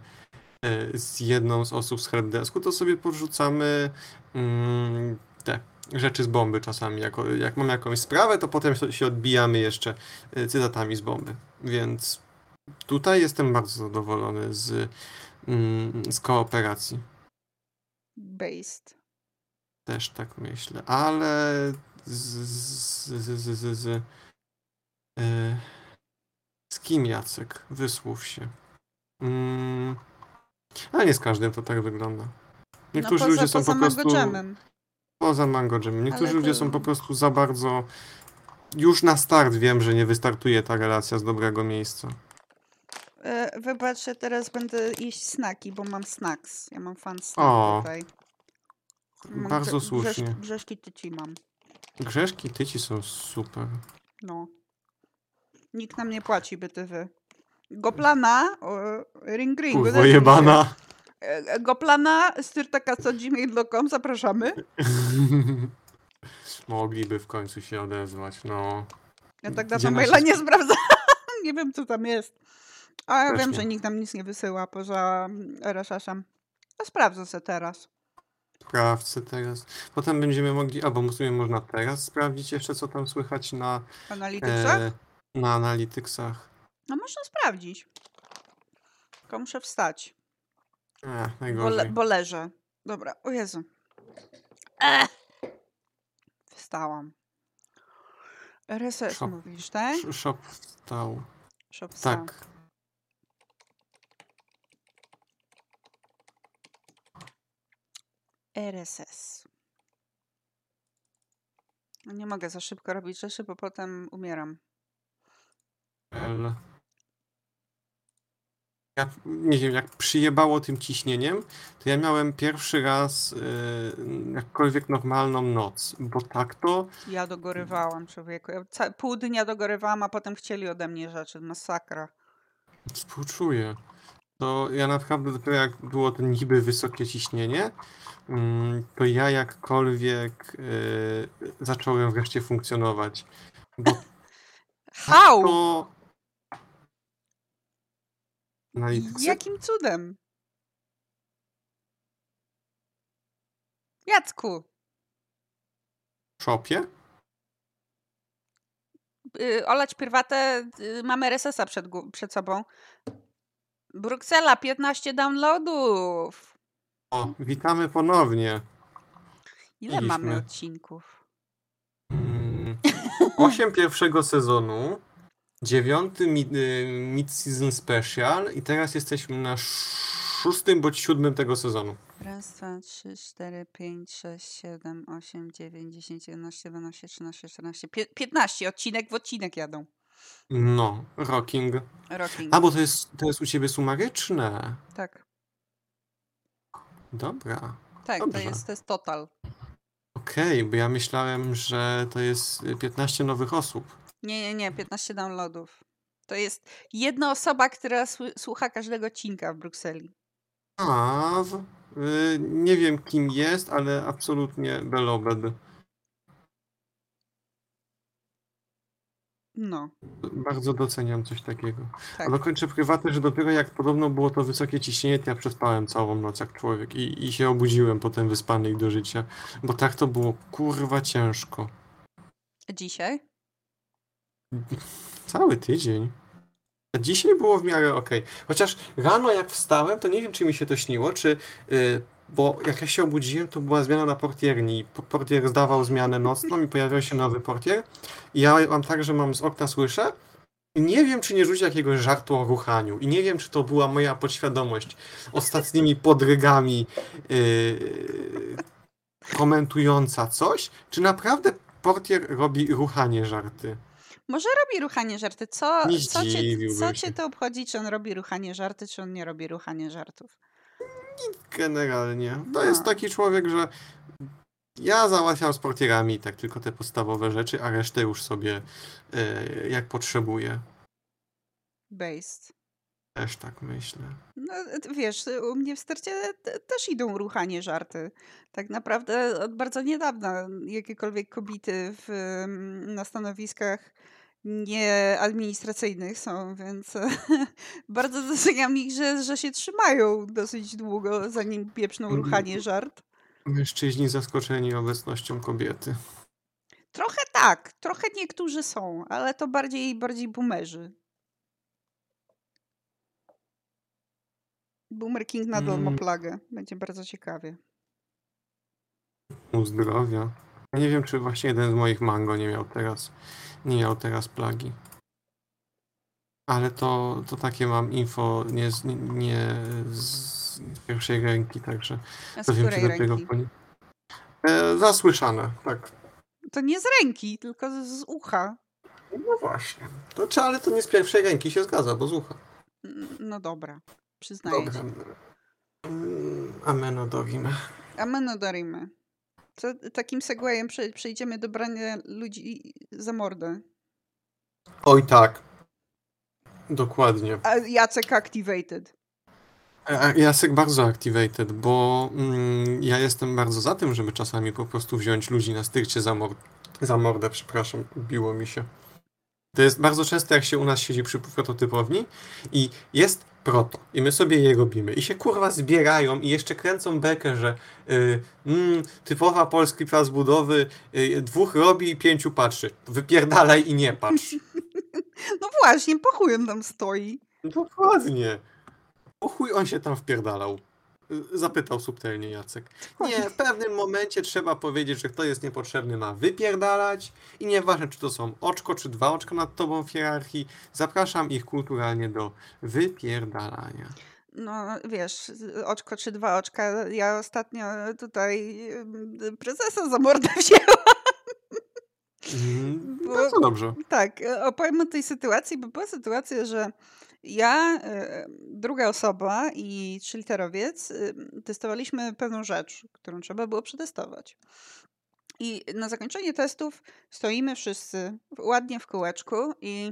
S1: e, z jedną z osób z helpdesku to sobie podrzucamy mm, te rzeczy z bomby czasami. Jako, jak mam jakąś sprawę, to potem się- odbijamy jeszcze e, cytatami z bomby. Więc tutaj jestem bardzo zadowolony z, mm, z kooperacji.
S2: Based.
S1: Też tak myślę, ale z, z, z, z, z, z, e, z kim Jacek? Wysłów się. Mm, ale nie z każdym to tak wygląda. Niektórzy
S2: no poza,
S1: ludzie są
S2: poza
S1: po prostu
S2: Jamem.
S1: poza Mango Jamem. Niektórzy
S2: Ale
S1: ludzie są po prostu za bardzo już na start wiem, że nie wystartuje ta relacja z dobrego miejsca.
S2: E, Wybacz, że teraz będę jeść snaki, bo mam snacks. Ja mam fan snack
S1: O,
S2: tutaj. Mam
S1: bardzo
S2: grze-
S1: słusznie.
S2: Grzeszki, grzeszki tyci mam.
S1: Grzeszki tyci są super.
S2: No. Nikt nam nie płaci, wy. Goplana, ring ring.
S1: Kurwa jebana.
S2: E, Goplana, styrtaka.gmail.com, zapraszamy. [laughs]
S1: Mogliby w końcu się odezwać, no.
S2: Ja tak dawno maila nie
S1: sp-
S2: sprawdzam. [laughs] nie wiem, co tam jest. A ja wiem, że nikt nam nic nie wysyła poza mm, RSS-em. A sprawdzę sobie teraz.
S1: Sprawdźcie teraz. Potem będziemy mogli, albo w sumie można teraz sprawdzić jeszcze, co tam słychać na,
S2: Analityczach?
S1: e, na analityczach.
S2: No można sprawdzić. Tylko muszę wstać.
S1: E,
S2: Bo, le,
S1: najgorzej.
S2: bo leżę. Dobra, o Jezu. Ech. Wstałam. RSS mówisz, tak?
S1: Shop wstał.
S2: Szop wstał.
S1: Tak.
S2: RSS. Nie mogę za szybko robić rzeczy, bo potem umieram.
S1: L. Ja nie wiem, jak przyjebało tym ciśnieniem, to ja miałem pierwszy raz e, jakkolwiek normalną noc, bo tak to
S2: Ja dogorywałam, człowieku. Ja ca- pół dnia dogorywałam, a potem chcieli ode mnie rzeczy. Masakra.
S1: Współczuję. To ja naprawdę dopiero jak było to niby wysokie ciśnienie, mm, to ja jakkolwiek y, zacząłem wreszcie funkcjonować. Bo
S2: How?
S1: to analitycy?
S2: Jakim cudem? Jacku,
S1: shopie?
S2: Y, olać prywatę, y, mamy RSS-a przed, przed sobą. Bruksela, 15 downloadów.
S1: O, witamy ponownie.
S2: Ile mamy odcinków?
S1: Mm, Osiem pierwszego sezonu, dziewiąty mid, y, mid-season special i teraz jesteśmy na szóstym bądź siódmym tego sezonu.
S2: Raz, dwa, trzy, cztery, pięć, sześć, siedem, osiem, dziewięć, dziesięć, jedenaście, dwanaście, trzynaście, czternaście, piętnaście. Odcinek w odcinek jadą.
S1: No, rocking.
S2: Rocking.
S1: A, bo to jest, to jest u ciebie sumaryczne.
S2: Tak,
S1: Dobra.
S2: tak, to jest, to jest total.
S1: Okej, bo ja myślałem, że to jest y, 15 nowych osób.
S2: Nie, nie, nie, 15 downloadów. To jest jedna osoba, która słucha każdego odcinka w Brukseli.
S1: A, y, nie wiem kim jest, ale absolutnie belobed.
S2: No,
S1: Bardzo doceniam coś takiego.
S2: tak.
S1: A dokończę prywatę, że dopiero jak podobno było to wysokie ciśnienie, to ja przespałem całą noc jak człowiek i, i się obudziłem potem wyspany i do życia. Bo tak to było kurwa ciężko.
S2: Dzisiaj?
S1: Cały tydzień. A Dzisiaj było w miarę okej. Chociaż rano jak wstałem, to nie wiem czy mi się to śniło, czy... y, bo jak ja się obudziłem, to była zmiana na portierni. Po- Portier zdawał zmianę nocną i pojawiał się nowy portier. I ja mam tak, że mam z okna słyszę. Nie wiem, czy nie rzuci jakiegoś żartu o ruchaniu. I nie wiem, czy to była moja podświadomość ostatnimi podrygami yy, komentująca coś, czy naprawdę portier robi ruchanie żarty.
S2: Może robi ruchanie żarty. Co,
S1: Nie
S2: co, cię, co cię to obchodzi, czy on robi ruchanie żarty, czy on nie robi ruchanie żartów?
S1: Generalnie. To
S2: No.
S1: jest taki człowiek, że ja załatwiam z portierami tak tylko te podstawowe rzeczy, a resztę już sobie e, jak potrzebuję.
S2: Based.
S1: Też tak myślę.
S2: No, wiesz, u mnie w starcie te- też idą ruchanie żarty. Tak naprawdę od bardzo niedawna jakiekolwiek kobiety w, na stanowiskach nieadministracyjnych są, więc [laughs] bardzo doceniam ich, że, że się trzymają dosyć długo, zanim pieprzną
S1: Mm.
S2: ruchanie żart.
S1: Mężczyźni zaskoczeni obecnością kobiety.
S2: Trochę tak, trochę niektórzy są, ale to bardziej, bardziej boomerzy. Boomer King nadal ma
S1: Mm.
S2: plagę. Będzie bardzo ciekawie.
S1: Mu zdrowia. Ja nie wiem, czy właśnie jeden z moich mango nie miał teraz, nie miał teraz plagi. Ale to, to takie mam info nie z, nie, z pierwszej ręki, także
S2: A z
S1: wiem,
S2: której
S1: dopiero
S2: ręki?
S1: po nie... e, Zasłyszane, tak.
S2: To nie z ręki, tylko z, z ucha.
S1: No właśnie. To, czy, ale to nie z pierwszej ręki się zgadza, bo z ucha.
S2: N- No dobra, przyznaję
S1: Dobra.
S2: ci.
S1: Mm.
S2: A my no darimy. To takim segwayem prze, przejdziemy do brania ludzi za mordę.
S1: Oj tak. Dokładnie.
S2: A Jacek activated.
S1: A Jacek bardzo activated, bo mm, ja jestem bardzo za tym, żeby czasami po prostu wziąć ludzi na styrcie za, mor- za mordę, przepraszam, biło mi się. To jest bardzo często, jak się u nas siedzi przy prototypowni i jest proto i my sobie je robimy i się kurwa zbierają i jeszcze kręcą bekę, że y, mm, typowa polski plac budowy, y, dwóch robi i pięciu patrzy. Wypierdalaj i nie patrz. [laughs]
S2: No właśnie, po chuj on tam stoi.
S1: Dokładnie. O chuj on się tam wpierdalał. Y, Zapytał subtelnie Jacek. Nie, w pewnym momencie trzeba powiedzieć, że kto jest niepotrzebny ma wypierdalać i nieważne czy to są oczko czy dwa oczka nad tobą w hierarchii, zapraszam ich kulturalnie do wypierdalania.
S2: No wiesz, oczko czy dwa oczka. Ja ostatnio tutaj prezesa za mordę [laughs] wzięłam.
S1: Mm,
S2: Bo-
S1: Bardzo dobrze.
S2: Tak, e, opowiem o tej sytuacji, bo była sytuacja, że ja, e, druga osoba i trzyliterowiec e, testowaliśmy pewną rzecz, którą trzeba było przetestować. I na zakończenie testów stoimy wszyscy ładnie w kółeczku i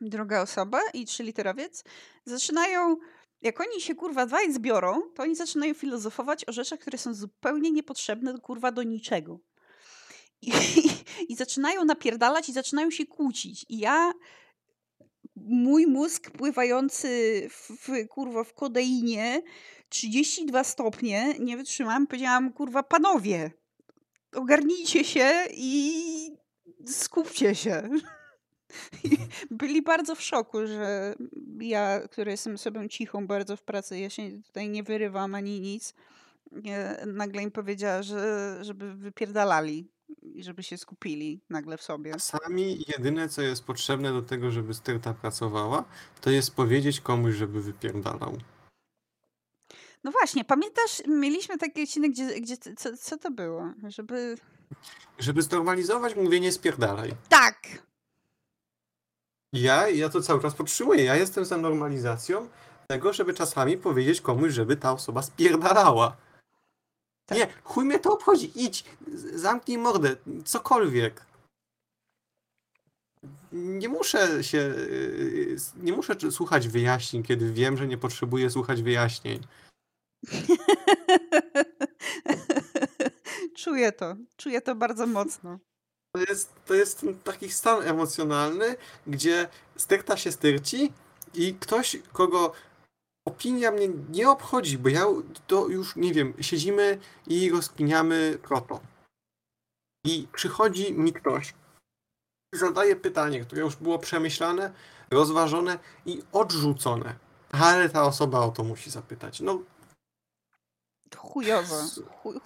S2: druga osoba i trzyliterowiec zaczynają, jak oni się kurwa dwaj zbiorą, to oni zaczynają filozofować o rzeczach, które są zupełnie niepotrzebne kurwa do niczego. I, [laughs] i zaczynają napierdalać i zaczynają się kłócić. I ja, mój mózg pływający w, w kurwa w kodeinie, 32 stopnie, nie wytrzymałam, powiedziałam, kurwa, panowie, ogarnijcie się i skupcie się. [laughs] Byli bardzo w szoku, że ja, który jestem osobą cichą bardzo w pracy, ja się tutaj nie wyrywam ani nic, nagle im powiedziała, że, żeby wypierdalali i żeby się skupili nagle w sobie.
S1: Czasami jedyne, co jest potrzebne do tego, żeby sterta pracowała, to jest powiedzieć komuś, żeby wypierdalał.
S2: No właśnie, pamiętasz, mieliśmy taki odcinek, gdzie, gdzie co, co to było? Żeby...
S1: Żeby znormalizować mówienie spierdalaj.
S2: Tak!
S1: Ja, ja to cały czas podtrzymuję. Ja jestem za normalizacją tego, żeby czasami powiedzieć komuś, żeby ta osoba spierdalała. Tak. Nie, chuj mnie to obchodzi. Idź, zamknij mordę, cokolwiek. Nie muszę się. Y, nie muszę słuchać wyjaśnień, kiedy wiem, że nie potrzebuję słuchać wyjaśnień. [laughs]
S2: czuję to. Czuję to bardzo mocno.
S1: To jest, to jest taki stan emocjonalny, gdzie styrta się styrci i ktoś, kogo opinia mnie nie obchodzi, bo ja to już nie wiem, siedzimy i rozkminiamy proto. I przychodzi mi ktoś zadaje pytanie, które już było przemyślane, rozważone i odrzucone. Ale ta osoba o to musi zapytać. No,
S2: chujozo.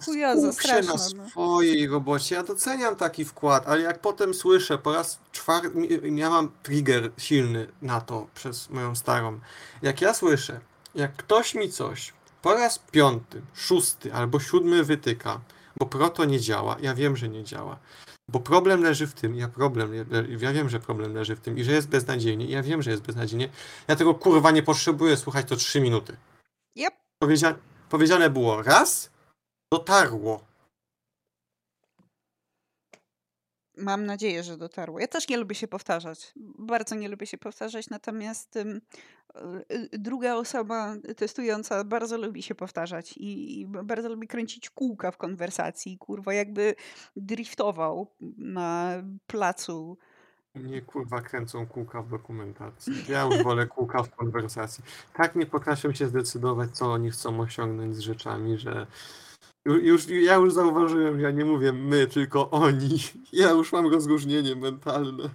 S2: Chujozo, straszne.
S1: na no. swojej robocie. Ja doceniam taki wkład, ale jak potem słyszę po raz czwarty, ja mam trigger silny na to przez moją starą. Jak ja słyszę, jak ktoś mi coś po raz piąty, szósty albo siódmy wytyka, bo proto nie działa, ja wiem, że nie działa. Bo problem leży w tym, ja problem, ja wiem, że problem leży w tym i że jest beznadziejnie, ja wiem, że jest beznadziejnie. Ja tego kurwa nie potrzebuję słuchać to trzy minuty.
S2: Yep.
S1: Powiedzia powiedziane było raz, dotarło.
S2: Mam nadzieję, że dotarło. Ja też nie lubię się powtarzać. Bardzo nie lubię się powtarzać, natomiast y, druga osoba testująca bardzo lubi się powtarzać i, i bardzo lubi kręcić kółka w konwersacji. Kurwa, jakby driftował na placu
S1: mnie kurwa kręcą kółka w dokumentacji. Ja już wolę kółka w konwersacji. Tak nie potrafią się zdecydować, co oni chcą osiągnąć z rzeczami, że już, ja już zauważyłem, ja nie mówię my, tylko oni. Ja już mam rozróżnienie mentalne.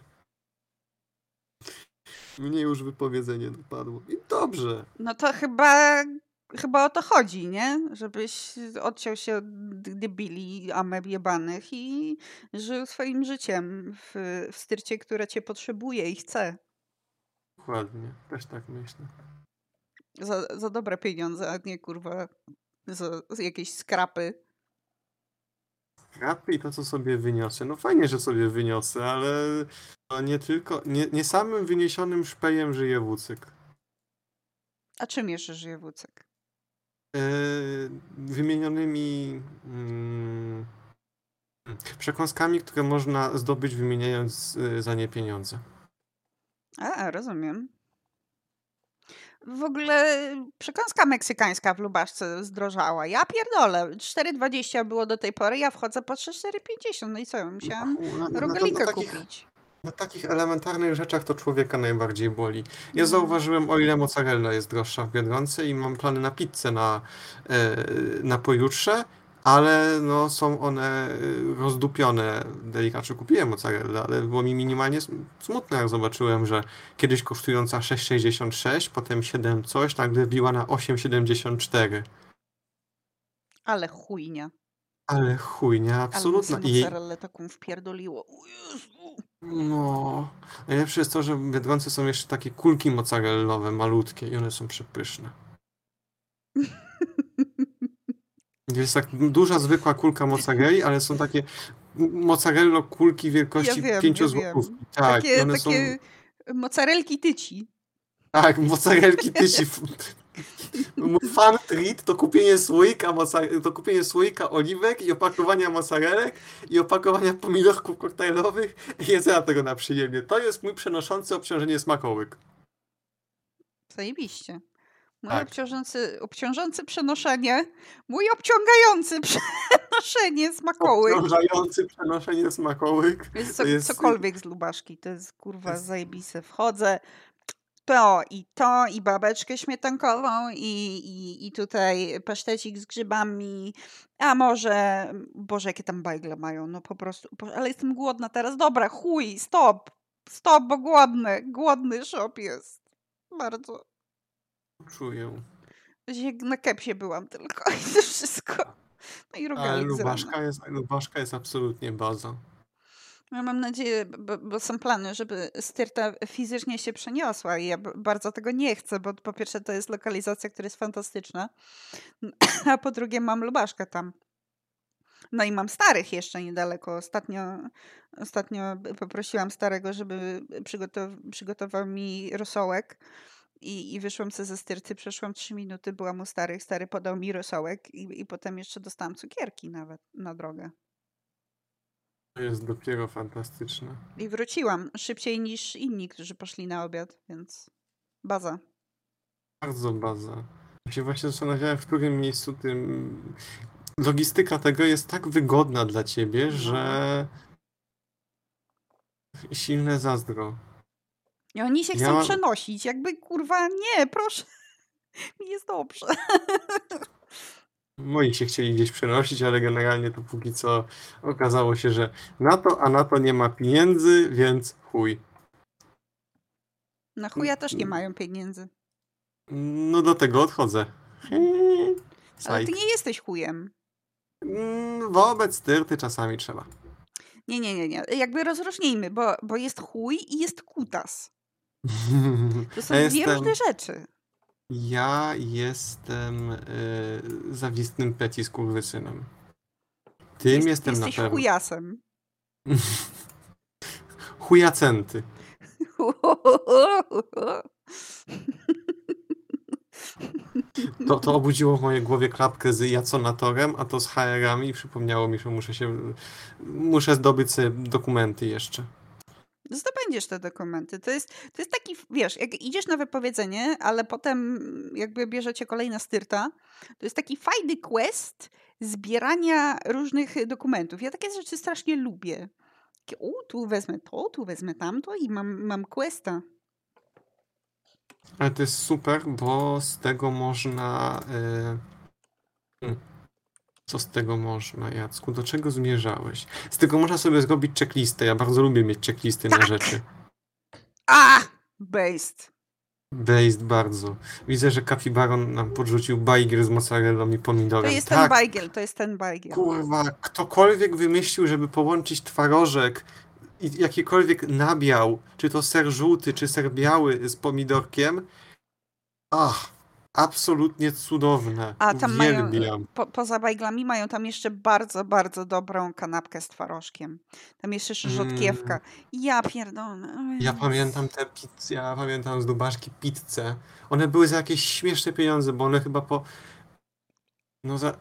S1: Mnie już wypowiedzenie dopadło. I dobrze.
S2: No to chyba chyba o to chodzi, nie? Żebyś odciął się od debili, ameb jebanych i żył swoim życiem w, w styrcie, która cię potrzebuje i chce.
S1: Dokładnie, też tak myślę.
S2: Za, za dobre pieniądze, a nie kurwa za jakieś skrapy.
S1: Skrapy i to, co sobie wyniosę. No fajnie, że sobie wyniosę, ale nie tylko, nie, nie samym wyniesionym szpejem żyje Wucyk.
S2: A czym jeszcze żyje Wucyk?
S1: E, wymienionymi mm, przekąskami, które można zdobyć wymieniając e, za nie pieniądze.
S2: A, rozumiem. W ogóle przekąska meksykańska w Lubaszce zdrożała. Ja pierdolę. 4,20 było do tej pory, ja wchodzę po 4,50. No i co? Musiałam no, no, kupić
S1: na takich elementarnych rzeczach to człowieka najbardziej boli. Ja mhm. zauważyłem, o ile mozzarella jest droższa w Biedronce i mam plany na pizzę na, e, na pojutrze, ale no, są one e, rozdupione. Delikatnie kupiłem mozzarella, ale było mi minimalnie smutne, jak zobaczyłem, że kiedyś kosztująca 6,66, potem 7 coś, nagle biła na 8,74.
S2: Ale chujnia.
S1: Ale chujnia, absolutna.
S2: Ale mozzarellę taką wpierdoliło. O Jezu.
S1: No, najlepsze jest to, że w Biedronce są jeszcze takie kulki mozzarellowe, malutkie i one są przepyszne. [laughs] Jest tak duża, zwykła kulka mozzarelli, ale są takie mozzarello kulki wielkości ja 5 ja złotówki.
S2: Tak, takie, one takie są... mozzarelki tyci.
S1: Tak, mozzarelki tyci. Fan treat to kupienie słoika, to kupienie słoika oliwek i opakowania mozzarelek i opakowania pomidorków koktajlowych i jedzenia tego na przyjemnie. To jest mój przenoszący obciążenie smakołyk.
S2: Zajebiście. Mój tak. obciążący, obciążący przenoszenie, mój obciągający [laughs] przenoszenie smakołyk.
S1: Obciążający przenoszenie smakołyk.
S2: Jest, co, jest cokolwiek z lubaszki, to jest kurwa jest... zajebiste. Wchodzę, to i to, i babeczkę śmietankową, i, i, i tutaj pasztecik z grzybami, a może, Boże, jakie tam bajgle mają, no po prostu, ale jestem głodna teraz, dobra, chuj, stop, stop, bo głodny, głodny shop jest, bardzo.
S1: Czuję.
S2: Na kepsie byłam tylko [laughs] i to wszystko. No i
S1: Ale lubaszka jest, lubaszka jest absolutnie baza.
S2: Ja mam nadzieję, bo, bo, są plany, żeby styrta fizycznie się przeniosła i ja bardzo tego nie chcę, bo po pierwsze to jest lokalizacja, która jest fantastyczna, [clears throat] a po drugie mam lubaszkę tam. No i mam starych jeszcze niedaleko. Ostatnio, ostatnio poprosiłam starego, żeby przygotow- przygotował mi rosołek i, i wyszłam sobie ze styrty, przeszłam trzy minuty, byłam u starych, stary podał mi rosołek i, i potem jeszcze dostałam cukierki nawet na drogę.
S1: To jest dopiero fantastyczne.
S2: I wróciłam szybciej niż inni, którzy poszli na obiad, więc baza.
S1: Bardzo baza. Ja się właśnie zastanawiałem, w którym miejscu tym. Logistyka tego jest tak wygodna dla ciebie, no. że. Silne zazdro.
S2: I oni się chcą ja... przenosić. Jakby kurwa, nie, proszę. [laughs] Mi jest dobrze.
S1: Moi się chcieli gdzieś przenosić, ale generalnie to póki co okazało się, że na to, a na to nie ma pieniędzy, więc chuj.
S2: Na chuja też nie mają pieniędzy.
S1: No do tego odchodzę.
S2: Ale ty nie jesteś chujem.
S1: Mm, wobec tyrty czasami trzeba.
S2: Nie, nie, nie, nie. Jakby rozróżnijmy, bo, bo jest chuj i jest kutas. To są ja dwie jestem... różne rzeczy.
S1: Ja jestem y, zawistnym Petit skurwysynem. Tym Jest, jestem
S2: na pewno. chujasem. [laughs]
S1: Chujacenty. [laughs] To, to obudziło w mojej głowie klapkę z Jaconatorem, a to z HR-ami i przypomniało mi, że muszę się muszę zdobyć sobie dokumenty jeszcze
S2: zdobędziesz te dokumenty. To jest, to jest taki, wiesz, jak idziesz na wypowiedzenie, ale potem jakby bierzecie kolejna styrta, to jest taki fajny quest zbierania różnych dokumentów. Ja takie rzeczy strasznie lubię. o, tu wezmę to, tu wezmę tamto i mam, mam questa.
S1: Ale to jest super, bo z tego można... Yy... Co z tego można, Jacku? Do czego zmierzałeś? Z tego można sobie zrobić checklistę. Ja bardzo lubię mieć checklisty tak. na rzeczy.
S2: A! Based.
S1: Based bardzo. Widzę, że Kapibaron nam podrzucił bajgiel z mozzarellą i pomidorem.
S2: To jest tak. ten bajgiel, to jest ten bajgiel.
S1: Kurwa, ktokolwiek wymyślił, żeby połączyć twarożek i jakikolwiek nabiał, czy to ser żółty, czy ser biały z pomidorkiem. Ach, absolutnie cudowne. A tam Uwielbiam. mają,
S2: po, poza bajglami mają tam jeszcze bardzo, bardzo dobrą kanapkę z twarożkiem. Tam jeszcze szrzotkiewka. Mm. Ja pierdolę.
S1: Ja pamiętam te pizze, ja pamiętam z Dubaszki pizzę. One były za jakieś śmieszne pieniądze, bo one chyba po no za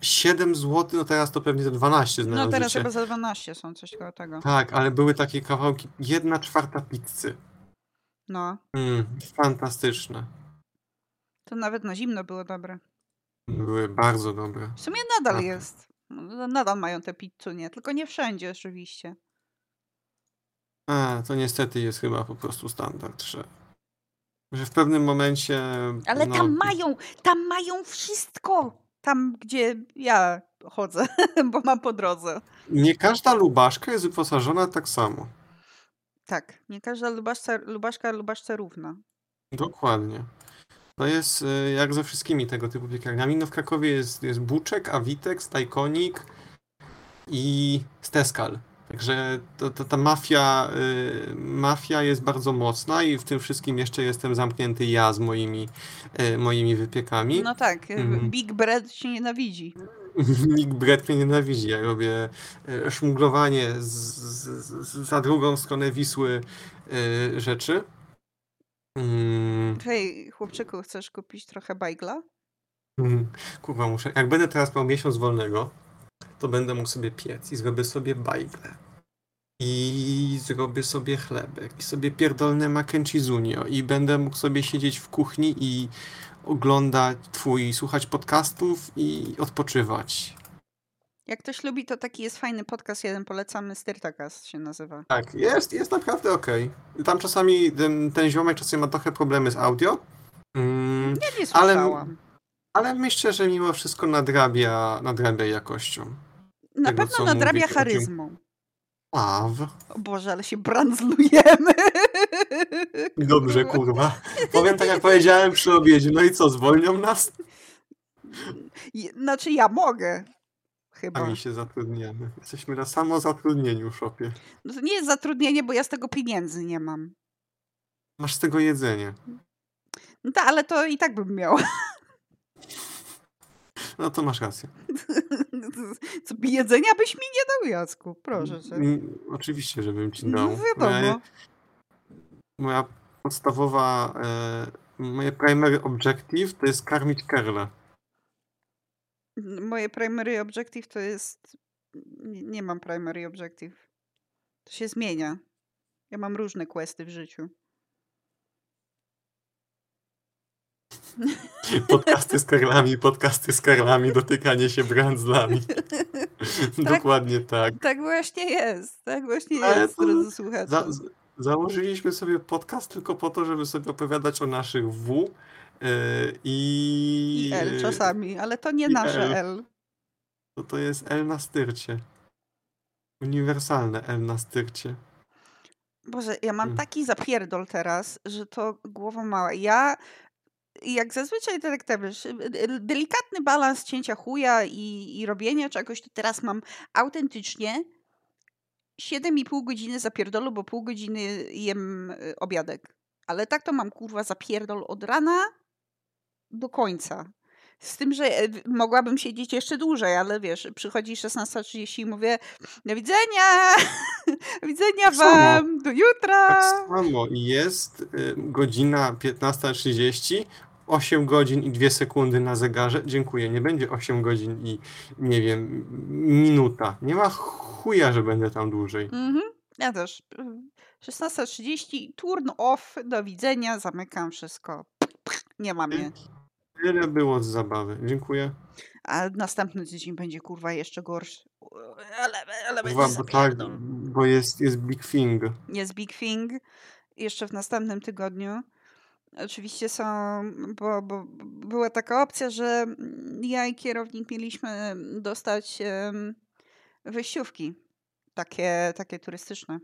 S1: 7 zł, no teraz to pewnie za 12 znalazły
S2: No teraz chyba za 12 są, coś koło tego.
S1: Tak, ale były takie kawałki, jedna czwarta pizzy.
S2: No.
S1: Mm, fantastyczne.
S2: To nawet na zimno było dobre.
S1: Były bardzo dobre.
S2: W sumie nadal tak. jest. No, nadal mają te nie? tylko nie wszędzie oczywiście.
S1: A, to niestety jest chyba po prostu standard, że, że w pewnym momencie...
S2: Ale no... tam mają, tam mają wszystko! Tam, gdzie ja chodzę, [laughs] bo mam po drodze.
S1: Nie każda lubaszka jest wyposażona tak samo.
S2: Tak, nie każda lubaszka, lubaszka lubaszce równa.
S1: Dokładnie. To jest y, jak ze wszystkimi tego typu piekarniami. No w Krakowie jest, jest Buczek, Avitex, Tajkonik i Steskal. Także to, to, ta mafia, y, mafia jest bardzo mocna i w tym wszystkim jeszcze jestem zamknięty ja z moimi, y, moimi wypiekami.
S2: No tak, mm. Big Bread się nienawidzi. [laughs]
S1: Big Bread mnie nienawidzi. Ja robię y, szmuglowanie z, z, z, za drugą stronę Wisły y, rzeczy.
S2: Mm. Hej, chłopczyku, chcesz kupić trochę bajgla?
S1: Mm, kurwa, muszę. Jak będę teraz miał miesiąc wolnego, to będę mógł sobie piec i zrobię sobie bajgle. I zrobię sobie chlebek. I sobie pierdolne mac and. I będę mógł sobie siedzieć w kuchni i oglądać twój, słuchać podcastów i odpoczywać.
S2: Jak ktoś lubi, to taki jest fajny podcast jeden, polecamy, Styrtakas się nazywa.
S1: Tak, jest, jest naprawdę okej. Tam czasami ten, ten ziomek czasami ma trochę problemy z audio. Mm,
S2: Ja nie
S1: Ale-
S2: słyszałam.
S1: ale myślę, że mimo wszystko nadrabia, nadrabia jakością.
S2: Na
S1: tego,
S2: pewno nadrabia
S1: czym-
S2: charyzmą.
S1: Ław.
S2: O Boże, ale się brandzlujemy. [laughs]
S1: Dobrze, kurwa. Powiem tak jak powiedziałem przy obiedzie. No i co, zwolnią nas? [laughs]
S2: Znaczy ja mogę. Chyba.
S1: A mi się zatrudniamy. Jesteśmy na samozatrudnieniu w szopie.
S2: No to nie jest zatrudnienie, bo ja z tego pieniędzy nie mam.
S1: Masz z tego jedzenie.
S2: No tak, ale to i tak bym miała. [laughs]
S1: No to masz rację.
S2: Co, jedzenia byś mi nie dał, Jacku? Proszę cię.
S1: Oczywiście, żebym ci
S2: No
S1: dał.
S2: wiadomo.
S1: Moja, moja podstawowa, e, moje primary objective to jest karmić kerle.
S2: Moje primary objective to jest... Nie, mam primary objective. To się zmienia. Ja mam różne questy w życiu.
S1: Podcasty z kerlami, podcasty z kerlami, dotykanie się brandzlami. [laughs] Dokładnie tak.
S2: Tak właśnie jest. Tak właśnie
S1: Ale
S2: jest,
S1: to
S2: drodzy słuchacze.
S1: Za, założyliśmy sobie podcast tylko po to, żeby sobie opowiadać o naszych W i...
S2: I L czasami, ale to nie nasze
S1: L.
S2: L.
S1: To, to jest L na styrcie. Uniwersalne L na styrcie.
S2: Boże, ja mam
S1: Mm.
S2: taki zapierdol teraz, że to głowa mała. Ja, jak zazwyczaj tak te, wiesz, delikatny balans cięcia chuja i, i robienia czegoś, to teraz mam autentycznie 7,5 godziny zapierdolu, bo pół godziny jem y, obiadek. Ale tak to mam kurwa zapierdol od rana do końca. Z tym, że e, mogłabym siedzieć jeszcze dłużej, ale wiesz, przychodzi 16.30 i mówię do widzenia, do [laughs] widzenia
S1: Tak samo.
S2: wam, do jutra.
S1: Tak samo. Jest y, godzina 15.30, 8 godzin i 2 sekundy na zegarze. Dziękuję. Nie będzie 8 godzin i nie wiem, minuta. Nie ma chuja, że będę tam dłużej.
S2: Mhm. Ja też. Y, 16.30, turn off, do widzenia, zamykam wszystko. Nie ma mnie.
S1: Tyle było z zabawy. Dziękuję.
S2: A następny tydzień będzie kurwa jeszcze gorszy. Ale, ale będzie
S1: Kurwa, bo tak,
S2: zapierdol.
S1: bo jest, jest Big Thing.
S2: jest Big Thing jeszcze w następnym tygodniu. Oczywiście są, bo, bo była taka opcja, że ja i kierownik mieliśmy dostać em, wyjściówki takie, takie turystyczne.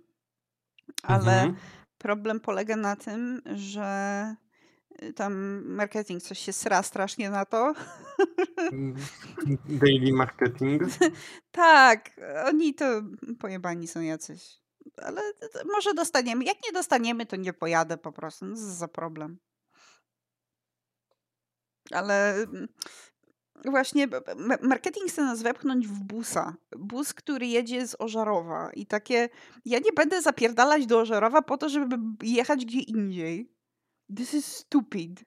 S2: Ale
S1: Mhm.
S2: problem polega na tym, że tam marketing coś się sra strasznie na to. [laughs]
S1: Daily marketing. [laughs]
S2: Tak, oni to pojebani są jacyś. Ale może dostaniemy. Jak nie dostaniemy, to nie pojadę po prostu. No, za problem. Ale mm, właśnie marketing chce nas wepchnąć w busa. Bus, który jedzie z Ożarowa. I takie, ja nie będę zapierdalać do Ożarowa po to, żeby jechać gdzie indziej. This is stupid.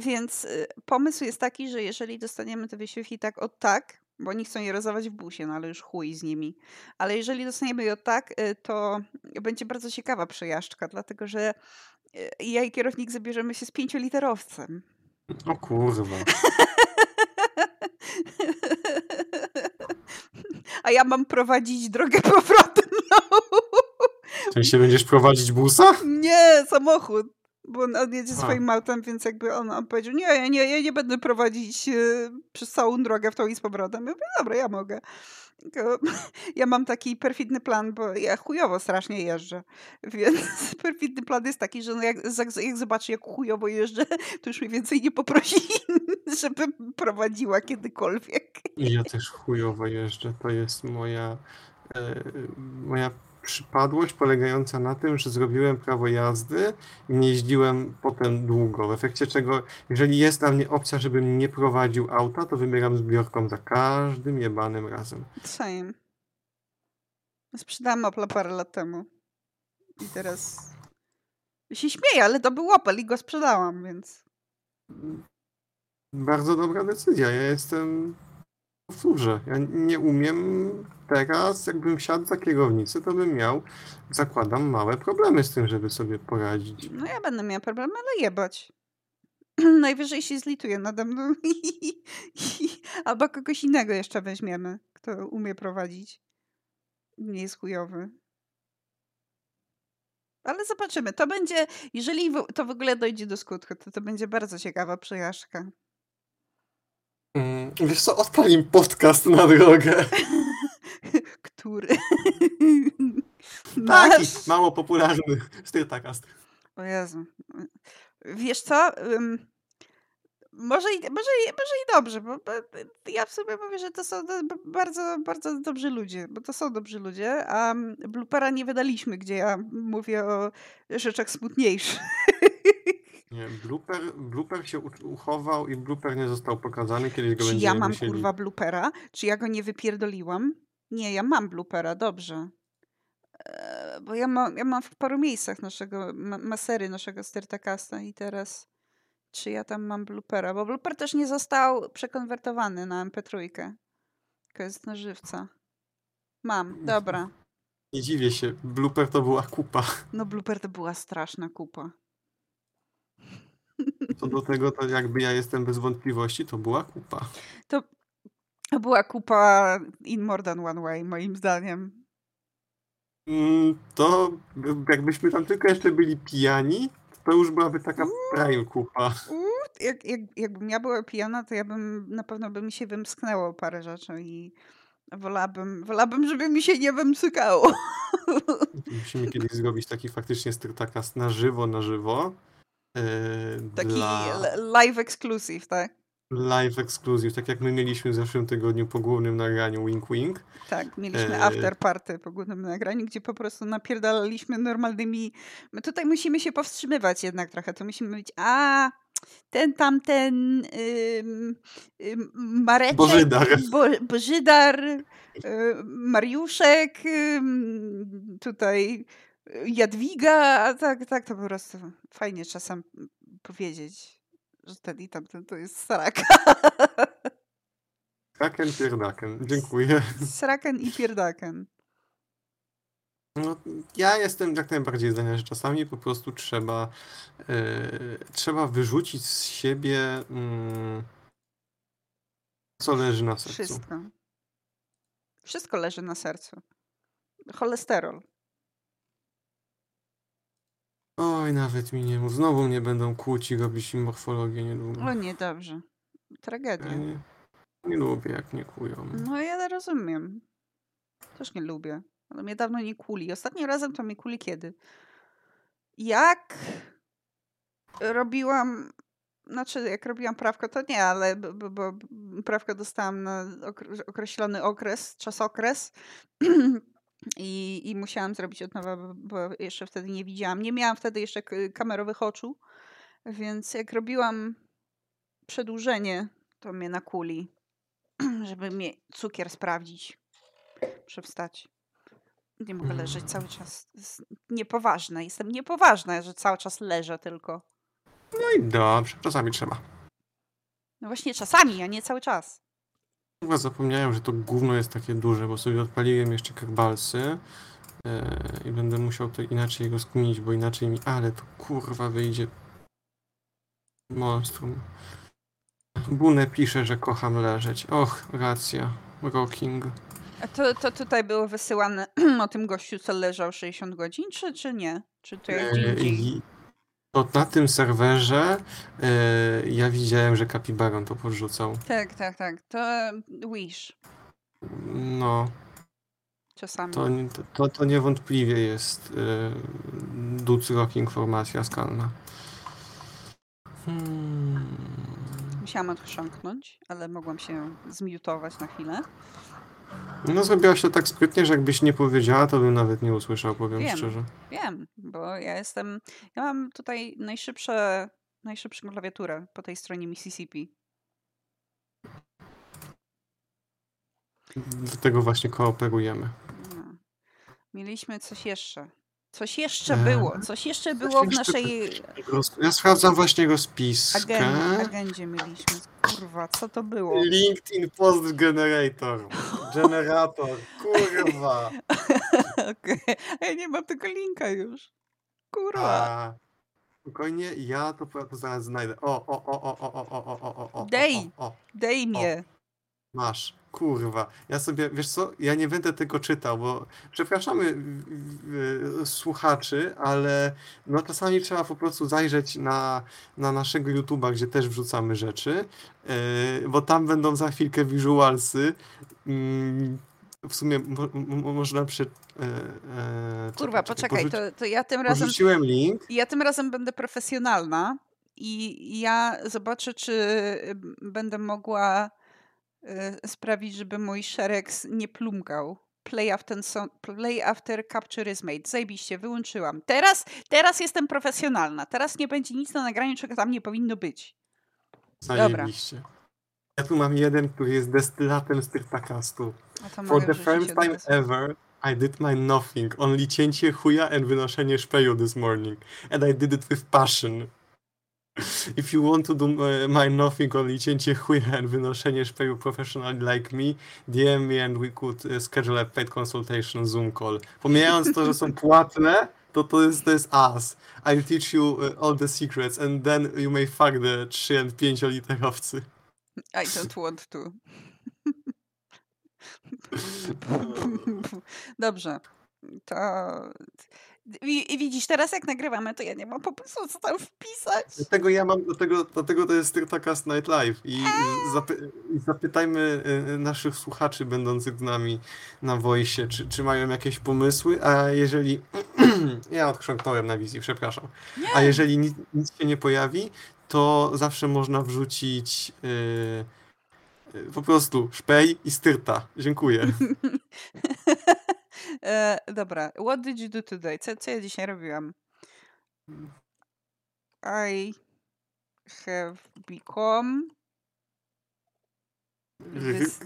S2: Więc y, pomysł jest taki, że jeżeli dostaniemy te wysiłki tak od tak, bo oni chcą je rozdawać w busie, no ale już chuj z nimi. Ale jeżeli dostaniemy je od tak, y, to będzie bardzo ciekawa przejażdżka, dlatego że y, ja i kierownik zabierzemy się z pięcioliterowcem.
S1: O kurwa. [laughs]
S2: A ja mam prowadzić drogę powrotem. No.
S1: Czy się będziesz prowadzić busa?
S2: Nie, samochód. Bo on, on jedzie
S1: A.
S2: swoim autem, więc jakby on, on powiedział, nie, ja nie, ja nie będę prowadzić e, przez całą drogę w tą i z powrotem. Ja mówię, dobra, ja mogę. Tylko [laughs] ja mam taki perfidny plan, bo ja chujowo strasznie jeżdżę. [laughs] Więc [laughs] perfidny plan jest taki, że no jak, jak, zobaczy, jak chujowo jeżdżę, to już mnie więcej nie poprosi, żebym prowadziła kiedykolwiek.
S1: Ja też chujowo jeżdżę. To jest moja, e, moja przypadłość polegająca na tym, że zrobiłem prawo jazdy i nie jeździłem potem długo. W efekcie czego, jeżeli jest dla mnie opcja, żebym nie prowadził auta, to wybieram zbiorką za każdym jebanym razem.
S2: Same. Sprzedałam Opla parę lat temu. I teraz się śmieję, ale to był Opel i go sprzedałam, więc
S1: Bardzo dobra decyzja. Ja jestem w furze. Ja nie umiem teraz, jakbym siadł za kierownicę, to bym miał, zakładam, małe problemy z tym, żeby sobie poradzić.
S2: no ja będę miała problem, ale jebać. [clears throat] Najwyżej się zlituje nade mną [laughs] albo kogoś innego jeszcze weźmiemy, kto to umie prowadzić. Nie jest chujowy. Ale zobaczymy. To będzie, jeżeli to w ogóle dojdzie do skutku, to to będzie bardzo ciekawa przejażdżka.
S1: Mm, Wiesz co, odpalim podcast na drogę. [laughs]
S2: Który?
S1: Taki
S2: Masz?
S1: mało popularny Styrtakast.
S2: O Jezu. Wiesz co? Może i, może, i, może i dobrze, bo, bo ja w sobie mówię, że to są bardzo, bardzo dobrzy ludzie, bo to są dobrzy ludzie, a mm, bloopera nie wydaliśmy, gdzie ja mówię o rzeczach smutniejszych. [laughs]
S1: Nie, blooper, blooper się uchował i blooper nie został pokazany. Kiedyś go
S2: Czy ja mam
S1: musieli...
S2: kurwa bloopera? Czy ja go nie wypierdoliłam? Nie, ja mam bloopera, dobrze. E, Bo ja mam, ja mam w paru miejscach naszego, ma- masery naszego Stertakasta i teraz czy ja tam mam bloopera? Bo blooper też nie został przekonwertowany na MP3. To jest na żywca. Mam, [laughs] dobra.
S1: Nie dziwię się, blooper to była kupa. [laughs]
S2: No blooper to była straszna kupa.
S1: Co do tego, to jakby ja jestem bez wątpliwości, to była kupa.
S2: To była kupa in more than one way, moim zdaniem.
S1: Mm, To jakbyśmy tam tylko jeszcze byli pijani, to już byłaby taka prime kupa.
S2: Uuu, jak, jak, jakbym ja była pijana, to ja bym na pewno by mi się wymsknęło parę rzeczy i wolałabym, wolałabym żeby mi się nie wymsykało. [laughs]
S1: Musimy kiedyś zrobić taki faktycznie Styrtakast na żywo, na żywo. e,
S2: Taki
S1: dla
S2: live exclusive, tak?
S1: Live exclusive, tak jak my mieliśmy w zeszłym tygodniu po głównym nagraniu Wink Wink.
S2: Tak, mieliśmy
S1: E,
S2: after party po głównym nagraniu, gdzie po prostu napierdalaliśmy normalnymi... My tutaj musimy się powstrzymywać jednak trochę, to musimy być, a ten tamten ym, ym, Mareczek,
S1: Bożydar.
S2: Bo, Bożydar, y, Mariuszek, tutaj y, Jadwiga, a tak, tak to po prostu fajnie czasem powiedzieć, że ten i tamten to jest Saraka.
S1: Kraken pierdaken. Dziękuję.
S2: Sraken i pierdaken.
S1: No, ja jestem jak najbardziej zdania, że czasami po prostu trzeba e, trzeba wyrzucić z siebie mm, co leży na sercu.
S2: Wszystko. Wszystko leży na sercu. Cholesterol.
S1: Oj, nawet mi nie mów. Znowu mnie będą kłócić, robić im morfologię niedługo.
S2: O nie, dobrze.
S1: Ja
S2: Tragedia.
S1: nie, nie lubię, jak mnie kłują.
S2: No ja rozumiem. Też nie lubię. Ale mnie dawno nie kuli. Ostatnim razem to mnie kuli kiedy? Jak robiłam... Znaczy, jak robiłam prawko, to nie, ale bo, bo, bo prawko dostałam na okre- określony okres, czasokres. [clears throat] I, I musiałam zrobić od nowa, bo, jeszcze wtedy nie widziałam. Nie miałam wtedy jeszcze kamerowych oczu, więc jak robiłam przedłużenie, to mnie na kuli, [clears throat] żeby mnie cukier sprawdzić. Muszę wstać. Nie mogę leżeć cały czas. Niepoważne. Jestem niepoważna, że cały czas leżę tylko.
S1: No i dobrze, czasami trzeba.
S2: No właśnie czasami, a nie cały czas.
S1: Chyba zapomniałem, że to gówno jest takie duże, bo sobie odpaliłem jeszcze kerbalsy e, i będę musiał to inaczej rozkminić, bo inaczej mi... Ale to kurwa wyjdzie monstrum. Bune pisze, że kocham leżeć. Och, racja. Rocking.
S2: A to, to tutaj było wysyłane [clears throat] o tym gościu, co leżał 60 godzin, czy, czy nie? Czy to jest
S1: E, to na tym serwerze e, ja widziałem, że Kapibaron to podrzucał.
S2: Tak, tak, tak. To Wish
S1: No,
S2: czasami.
S1: to, to, to niewątpliwie jest e, Duc Rocking formacja skalna. Hmm.
S2: Musiałam odchrząknąć, ale mogłam się zmiutować na chwilę.
S1: No zrobiłaś to tak sprytnie, że jakbyś nie powiedziała, to bym nawet nie usłyszał, powiem
S2: Wiem.
S1: szczerze.
S2: Wiem, bo ja jestem. Ja mam tutaj najszybsze, najszybszą klawiaturę po tej stronie Mississippi.
S1: Dlatego właśnie kooperujemy.
S2: No. Mieliśmy coś jeszcze. Coś jeszcze
S1: Eee,
S2: było. Coś jeszcze było w naszej
S1: Ja sprawdzam właśnie rozpiskę.
S2: agen- agendzie. Mieliśmy. Kurwa, co to było?
S1: LinkedIn Post Generator. Generator. Kurwa.
S2: Okej. A Ja nie mam tego linka już. Kurwa.
S1: A, spokojnie, ja to, to zaraz znajdę. O, o, o, o, o, o, o, o, o, o, o,
S2: Dej.
S1: o, o,
S2: Dej mnie.
S1: masz. Kurwa, ja sobie, wiesz co, ja nie będę tego czytał, bo przepraszamy słuchaczy, ale no czasami trzeba po prostu zajrzeć na, na naszego YouTube'a, gdzie też wrzucamy rzeczy, yy, bo tam będą za chwilkę visualsy. Mm, W sumie mo, mo, można przy... e, e,
S2: Kurwa,
S1: czekaj, czekaj,
S2: poczekaj,
S1: porzuci-
S2: to, to ja tym razem
S1: Porzuciłem link.
S2: ja tym razem będę profesjonalna i ja zobaczę, czy y, będę mogła sprawić, żeby mój szereg nie plumkał. Play after, so- play after capture is made. Zajebiście, wyłączyłam. Teraz, teraz jestem profesjonalna. Teraz nie będzie nic na nagraniu, czego tam nie powinno być. Dobra.
S1: Zajebiście. Ja tu mam jeden, który jest destylatem z Tyrtakastu.
S2: A to
S1: For the first time ever, I did my nothing. Only cięcie chuja and wynoszenie szpeju this morning. And I did it with passion. If you want to do my nothing, only cięcie chuja and wynoszenie szpeju professionally like me, DM me and we could uh, schedule a paid consultation Zoom call. Pomijając to, że są płatne, to to jest, to jest as. I'll teach you uh, all the secrets and then you may fuck the 3 and 5 literowcy.
S2: I don't want to. [laughs] [laughs] Dobrze. To. I, widzisz, teraz jak nagrywamy, to ja nie mam pomysłu, co tam wpisać.
S1: Dlatego ja mam, dlatego, dlatego to jest Tyrtacast Night Live i zapy, i zapytajmy y, naszych słuchaczy będących z nami na Voice, czy, czy mają jakieś pomysły, a jeżeli, [clears throat] ja odchrząknąłem na wizji, przepraszam, a jeżeli nic, nic się nie pojawi, to zawsze można wrzucić y, y, po prostu szpej i styrta. Dziękuję. [laughs]
S2: e, dobra, what did you do today? Co, co ja dzisiaj robiłam? I have become. Wys...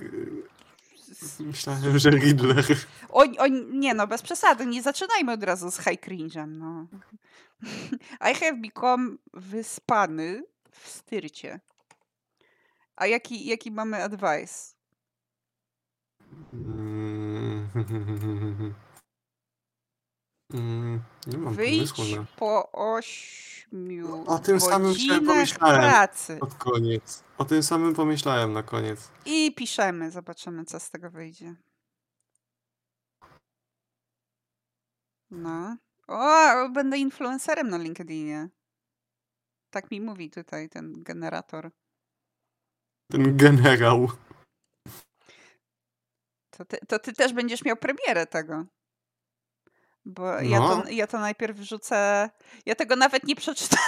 S1: Myślałem, że Riddler.
S2: O, o, nie no, bez przesady, nie zaczynajmy od razu z high cringe'em, no. [laughs] I have become wyspany w styrcie. A jaki, jaki mamy advice?
S1: Mm, [laughs] mm, Nie mam
S2: Wyjdź
S1: pomysłu na
S2: po ośmiu
S1: O tym samym
S2: godzinach
S1: pomyślałem.
S2: pracy.
S1: pod koniec. O tym samym pomyślałem na koniec.
S2: I piszemy, zobaczymy, co z tego wyjdzie. No. O, będę influencerem na LinkedInie. Tak mi mówi tutaj ten generator.
S1: Ten generał.
S2: To ty, to ty też będziesz miał premierę tego. Bo ja, to,
S1: No.
S2: ja to najpierw wrzucę. Ja tego nawet nie przeczytałam.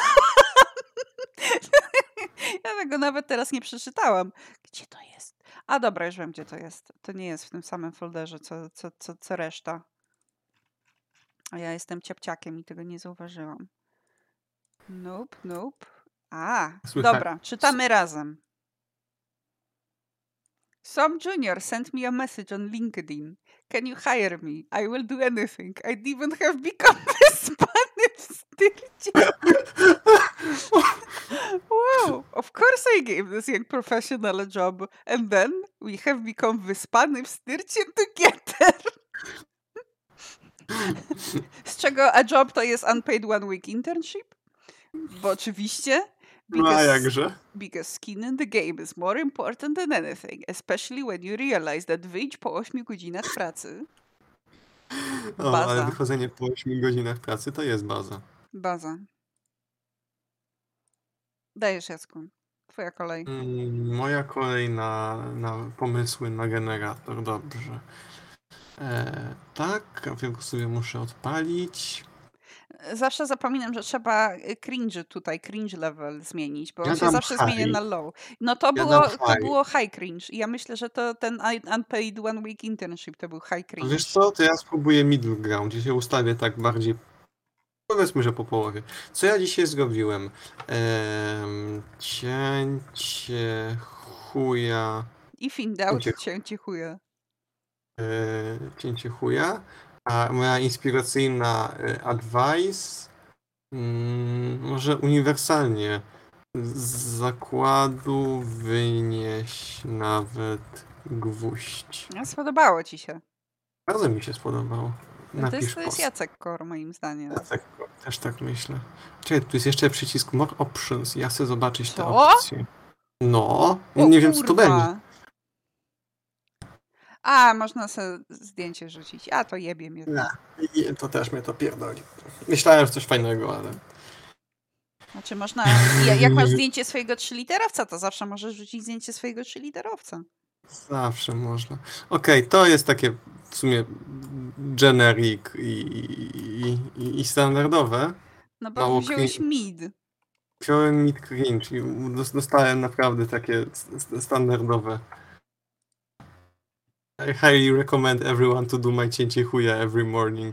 S2: [laughs] ja tego nawet teraz nie przeczytałam. Gdzie to jest? A dobra, już wiem, gdzie to jest. To nie jest w tym samym folderze, co, co, co, co reszta. A ja jestem ciapciakiem i tego nie zauważyłam. Nope, nope. A,
S1: Słychać-
S2: dobra, czytamy razem. Some junior sent me a message on LinkedIn. Can you hire me? I will do anything. I'd even have become [laughs] wyspany Spanish teacher. wow, of course I gave this young professional a job. And then we have become wyspany Spanish teacher together. Z czego a job to jest unpaid one week internship? Bo oczywiście.
S1: No a jakże?
S2: Because skin in the game is more important than anything, especially when you realize that wyjdź po 8 godzinach pracy.
S1: O,
S2: Baza.
S1: ale wychodzenie po 8 godzinach pracy to jest baza.
S2: Baza. Dajesz Jacku. Twoja kolej.
S1: Mm, Moja kolej na, na pomysły na generator. Dobrze. E, tak, tylko sobie muszę odpalić.
S2: Zawsze zapominam, że trzeba y, cringe tutaj, cringe level zmienić, bo
S1: Ja
S2: on się zawsze
S1: high.
S2: zmienia na low. No to,
S1: Ja
S2: było, to
S1: high.
S2: było high cringe. I ja myślę, że to ten un- unpaid one week internship to był high cringe.
S1: wiesz co, to ja spróbuję middle ground, gdzie się ustawię tak bardziej, powiedzmy, że po połowie. Co ja dzisiaj zrobiłem? Ehm, cięcie chuja,
S2: I find out
S1: Uciekł.
S2: cię cichuję.
S1: e, cięcie chuja, a moja inspiracyjna e, advice, mm, może uniwersalnie, z zakładu wynieś nawet gwóźdź.
S2: No, spodobało ci się.
S1: Bardzo mi się spodobało.
S2: No to jest, to jest. Jacek Kor, moim zdaniem.
S1: Ja tak, też tak myślę. Czekaj, tu jest jeszcze przycisk More Options. Ja chcę zobaczyć te
S2: Co?
S1: opcje. No,
S2: O
S1: nie wiem co to
S2: kurwa.
S1: będzie.
S2: A, można sobie zdjęcie rzucić. A, to jebie mnie.
S1: Nie, i to też mnie to pierdoli. Myślałem, że coś fajnego, ale...
S2: Znaczy można, ja- jak masz [laughs] zdjęcie swojego trzyliterowca, to zawsze możesz rzucić zdjęcie swojego trzyliterowca.
S1: Zawsze można. Okej, to jest takie w sumie generic i, i, i, i standardowe.
S2: No bo
S1: Mało
S2: wziąłeś mid.
S1: Wziąłem mid cringe i dos- dostałem naprawdę takie standardowe. I highly recommend everyone to do my cięcie chuja every morning.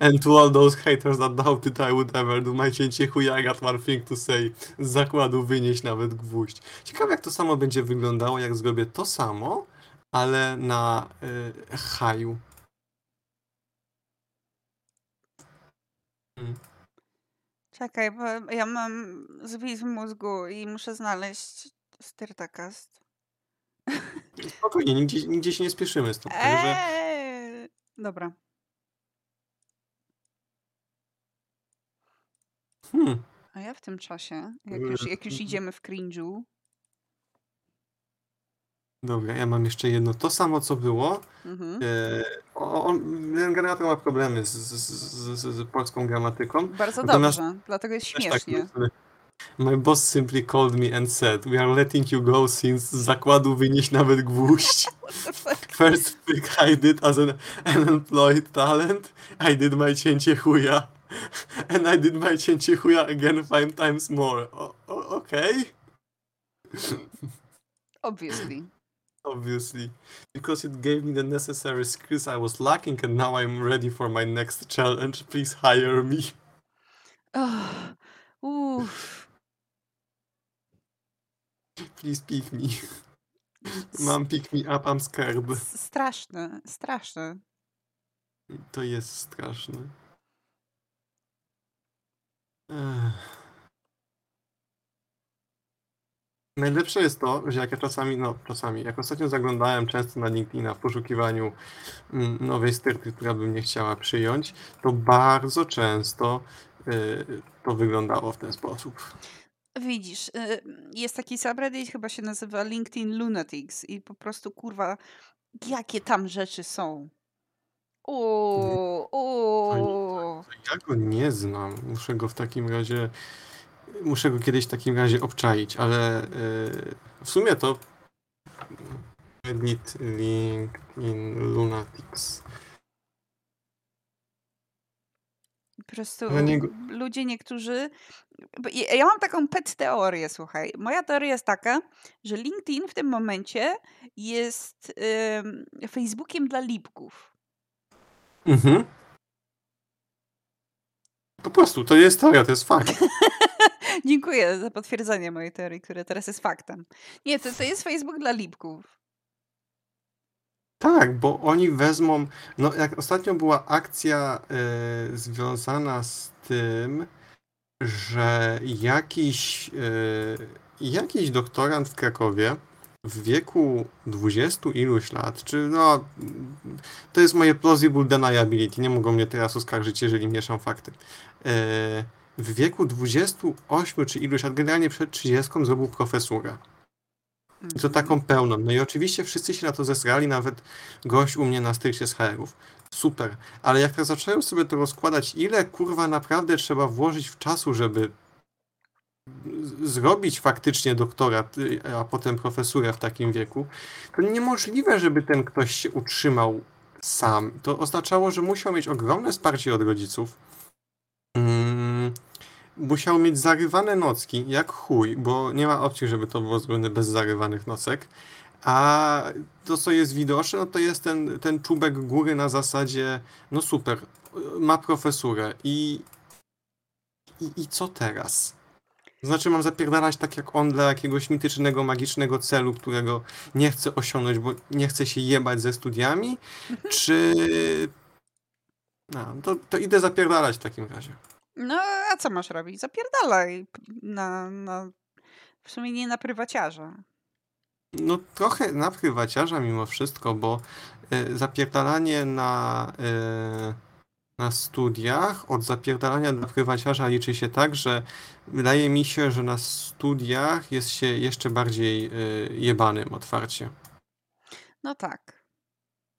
S1: And to all those haters that doubted I would ever do my cięcie chuja, I got one thing to say. Z zakładu wynieść nawet gwóźdź. Ciekawe jak to samo będzie wyglądało, jak zrobię to samo, ale na y, haju.
S2: Czekaj, bo ja mam zwis w mózgu i muszę znaleźć Styrtakast.
S1: Spokojnie, nigdzie, nigdzie się nie spieszymy z tym. Także
S2: Eee, dobra.
S1: hmm,
S2: A ja w tym czasie, jak już, jak już idziemy w cringe'u,
S1: dobra, ja mam jeszcze jedno. To samo co było.
S2: mhm.
S1: E, on, ma problemy z, z, z, z, polską gramatyką.
S2: bardzo
S1: natomiast-
S2: dobrze, dlatego jest
S1: tak
S2: śmiesznie.
S1: myślę. My boss simply called me and said, we are letting you go since z zakładu wynieść nawet gwóźdź. [laughs] First pick I did as an unemployed talent, I did my cięcie chuja. And I did my cięcie chuja again five times more. O, okay.
S2: Obviously.
S1: Obviously. Because it gave me the necessary skills I was lacking and now I'm ready for my next challenge. Please hire me. [sighs]
S2: Oh, uff.
S1: Please pick me. Mom, pick me up, I'm scared.
S2: S- Straszne, straszne.
S1: To jest straszne. Ech. Najlepsze jest to, że jak ja czasami, no czasami, jak ostatnio zaglądałem często na LinkedIna w poszukiwaniu mm, nowej styrty, która by mnie chciała przyjąć, to bardzo często y, to wyglądało w ten sposób.
S2: Widzisz, y, jest taki subreddit, chyba się nazywa LinkedIn Lunatics i po prostu, kurwa, jakie tam rzeczy są. O, o.
S1: Ja go nie znam. Muszę go w takim razie. Muszę go kiedyś w takim razie obczaić, ale y, w sumie to. Reddit, LinkedIn, Lunatics.
S2: Po prostu
S1: Ale nie
S2: ludzie niektórzy. Ja mam taką pet teorię, słuchaj. Moja teoria jest taka, że LinkedIn w tym momencie jest Facebookiem dla lipków.
S1: Mhm. Po prostu, to jest teoria, to jest fakt. [laughs]
S2: Dziękuję za potwierdzenie mojej teorii, która teraz jest faktem. Nie, to, to jest Facebook dla lipków.
S1: Tak, bo oni wezmą. No, jak ostatnio była akcja y, związana z tym, że jakiś, y, jakiś doktorant w Krakowie w wieku 20 iluś lat, czy no, to jest moje plausible deniability, nie mogą mnie teraz oskarżyć, jeżeli mieszam fakty. Y, w wieku 28 czy iluś lat, generalnie przed 30 zrobił profesurę. I to taką pełną. No i oczywiście wszyscy się na to zesrali, nawet gość u mnie na styrcie z HR-ów. Super. Ale jak tak zacząłem sobie to rozkładać, ile kurwa naprawdę trzeba włożyć w czasu, żeby zrobić faktycznie doktorat, y, a potem profesurę w takim wieku, to niemożliwe, żeby ten ktoś się utrzymał sam. To oznaczało, że musiał mieć ogromne wsparcie od rodziców. Musiał mieć zarywane nocki, jak chuj, bo nie ma opcji, żeby to było zrobione bez zarywanych nocek. A to, co jest widoczne, no to jest ten, ten czubek góry na zasadzie, no super, ma profesurę i, i, i co teraz? Znaczy mam zapierdalać tak jak on dla jakiegoś mitycznego, magicznego celu, którego nie chcę osiągnąć, bo nie chcę się jebać ze studiami, czy... No, to, to idę zapierdalać w takim razie.
S2: No, a co masz robić? Zapierdalaj na, na w sumie nie na prywaciarza.
S1: No trochę na prywaciarza mimo wszystko, bo y, zapierdalanie na, y, na studiach od zapierdalania dla prywaciarza liczy się tak, że wydaje mi się, że na studiach jest się jeszcze bardziej y, jebanym otwarcie.
S2: No tak.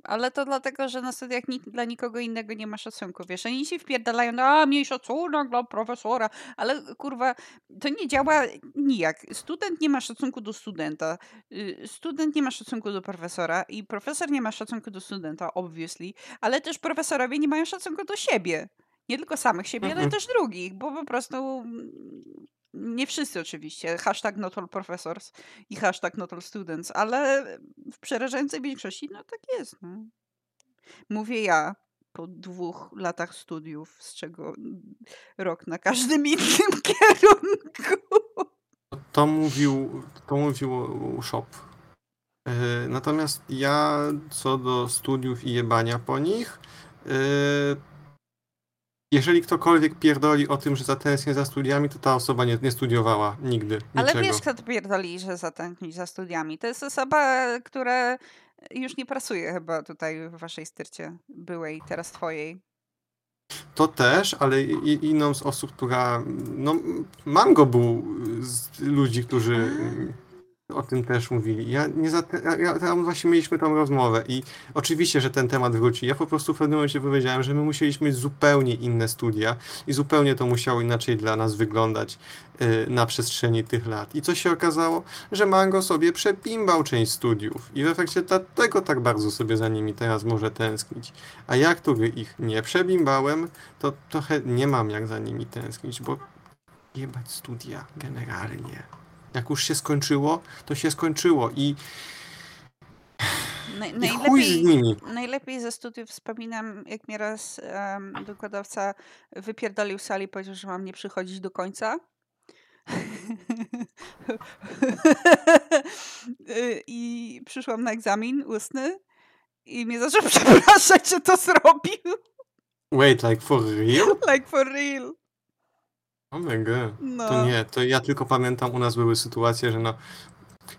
S2: Ale to dlatego, że na studiach nikt, dla nikogo innego nie ma szacunku. Wiesz, oni się wpierdalają, no a miej szacunek dla profesora, ale kurwa, to nie działa nijak. Student nie ma szacunku do studenta, y, student nie ma szacunku do profesora i profesor nie ma szacunku do studenta, obviously, ale też profesorowie nie mają szacunku do siebie. Nie tylko samych siebie, ale
S1: Mhm.
S2: też drugich, bo po prostu mm, nie wszyscy oczywiście. Hashtag not all professors i hashtag not all students, ale w przerażającej większości no tak jest. No. Mówię ja po dwóch latach studiów, z czego rok na każdym [laughs] innym kierunku.
S1: To mówił, to mówił Shop. Natomiast ja co do studiów i jebania po nich, e, jeżeli ktokolwiek pierdoli o tym, że zatęsknię za studiami, to ta osoba nie, nie studiowała nigdy
S2: Ale
S1: niczego.
S2: wiesz, kto to pierdoli, że zatęsknić za studiami? To jest osoba, która już nie pracuje chyba tutaj w waszej styrcie byłej, teraz twojej.
S1: To też, ale i, inną z osób, która. No, Mango był z ludzi, którzy o tym też mówili. Ja nie za, ja, tam właśnie mieliśmy tą rozmowę i oczywiście, że ten temat wróci. Ja po prostu w pewnym momencie powiedziałem, że my musieliśmy zupełnie inne studia i zupełnie to musiało inaczej dla nas wyglądać y, na przestrzeni tych lat. I co się okazało? Że Mango sobie przepimbał część studiów i w efekcie dlatego tak bardzo sobie za nimi teraz może tęsknić. A ja, który ich nie przebimbałem, to trochę nie mam jak za nimi tęsknić, bo jebać studia generalnie. Jak już się skończyło, to się skończyło i,
S2: Na,
S1: i chuj z
S2: najlepiej,
S1: nimi.
S2: najlepiej ze studiów wspominam, jak mnie raz um, wykładowca wypierdolił sali i powiedział, że mam nie przychodzić do końca. [laughs] I przyszłam na egzamin ustny i mnie zaczął [laughs] przepraszać, że to zrobił.
S1: Wait, like for real? [laughs]
S2: Like for real.
S1: Oh my god.
S2: No.
S1: To nie, to ja tylko pamiętam, u nas były sytuacje, że no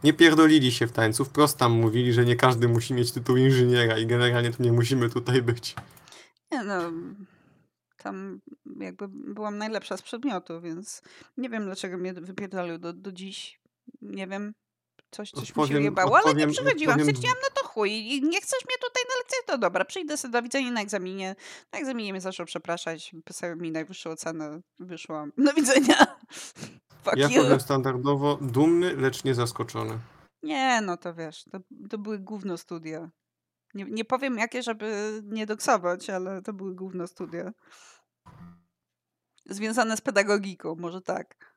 S1: nie pierdolili się w tańcu, wprost tam mówili, że nie każdy musi mieć tytuł inżyniera i generalnie to nie musimy tutaj być.
S2: Nie no, tam jakby byłam najlepsza z przedmiotu, więc nie wiem dlaczego mnie wypierdolił do, do dziś. Nie wiem. Coś, coś mi się
S1: Odpowiem-
S2: jebało, ale nie
S1: odpowiem-
S2: przychodziłam.
S1: odpowiem-
S2: Stwierdziłam, no to chuj, i nie chcesz mnie tutaj na lekcjach, to dobra, przyjdę sobie do widzenia na egzaminie. Na egzaminie mnie zaczął przepraszać, pisał mi najwyższą ocenę, wyszłam. Do widzenia. [laughs] Fuck
S1: Ja powiem standardowo dumny, lecz nie zaskoczony.
S2: Nie, no to wiesz, to, to były gówno studia. Nie, nie powiem jakie, żeby nie doksować, ale to były gówno studia. Związane z pedagogiką, może tak.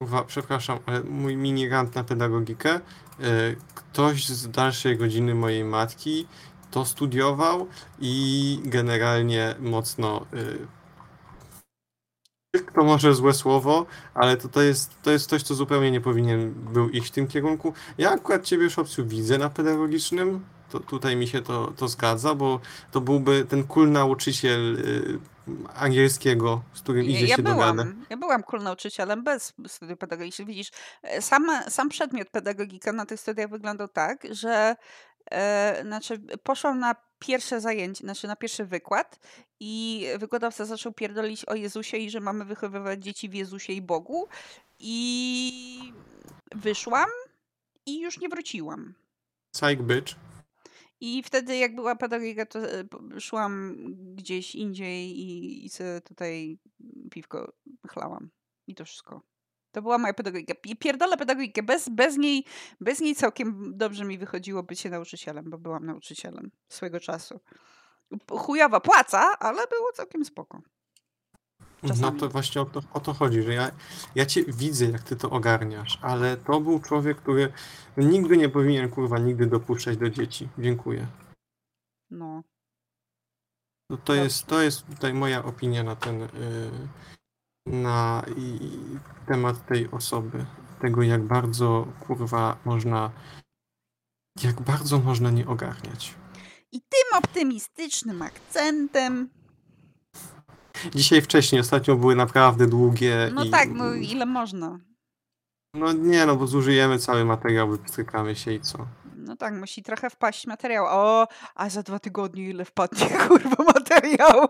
S1: Uwa, przepraszam, ale mój mini rant na pedagogikę. e, Ktoś z dalszej godziny mojej matki to studiował i generalnie mocno. e, To może złe słowo, ale to, to, jest, to jest coś, co zupełnie nie powinien był iść w tym kierunku. Ja akurat ciebie, Szopciu, widzę na pedagogicznym. To tutaj mi się to, to zgadza, bo to byłby ten cool nauczyciel e, angielskiego, z którym idzie
S2: ja
S1: się
S2: byłam, ja byłam cool nauczycielem bez studiów pedagogicznych. Widzisz, e, sama, sam przedmiot pedagogika na tych studiach wyglądał tak, że e, znaczy poszłam na pierwsze zajęcie, znaczy na pierwszy wykład i wykładowca zaczął pierdolić o Jezusie i że mamy wychowywać dzieci w Jezusie i Bogu i wyszłam i już nie wróciłam.
S1: Psych bitch.
S2: I wtedy, jak była pedagogika, to e, szłam gdzieś indziej i, i sobie tutaj piwko chlałam. I to wszystko. To była moja pedagogika. Pierdolę pedagogikę. Bez, bez, niej, bez niej całkiem dobrze mi wychodziło bycie nauczycielem, bo byłam nauczycielem swego czasu. Chujowa płaca, ale było całkiem spoko.
S1: No
S2: Czasami.
S1: to właśnie o to, o to chodzi, że ja, ja cię widzę, jak ty to ogarniasz, ale to był człowiek, który nigdy nie powinien, kurwa, nigdy dopuszczać do dzieci. Dziękuję.
S2: No.
S1: No to, jest, to jest tutaj moja opinia na ten, y, na i, temat tej osoby. Tego, jak bardzo, kurwa, można, jak bardzo można nie ogarniać.
S2: I tym optymistycznym akcentem.
S1: Dzisiaj wcześniej, ostatnio były naprawdę długie
S2: No
S1: i,
S2: tak, no ile można.
S1: no nie, no bo zużyjemy cały materiał, wypstrykamy się i co?
S2: No tak, musi trochę wpaść materiał. O, a za dwa tygodnie ile wpadnie, [laughs] kurwa, materiału.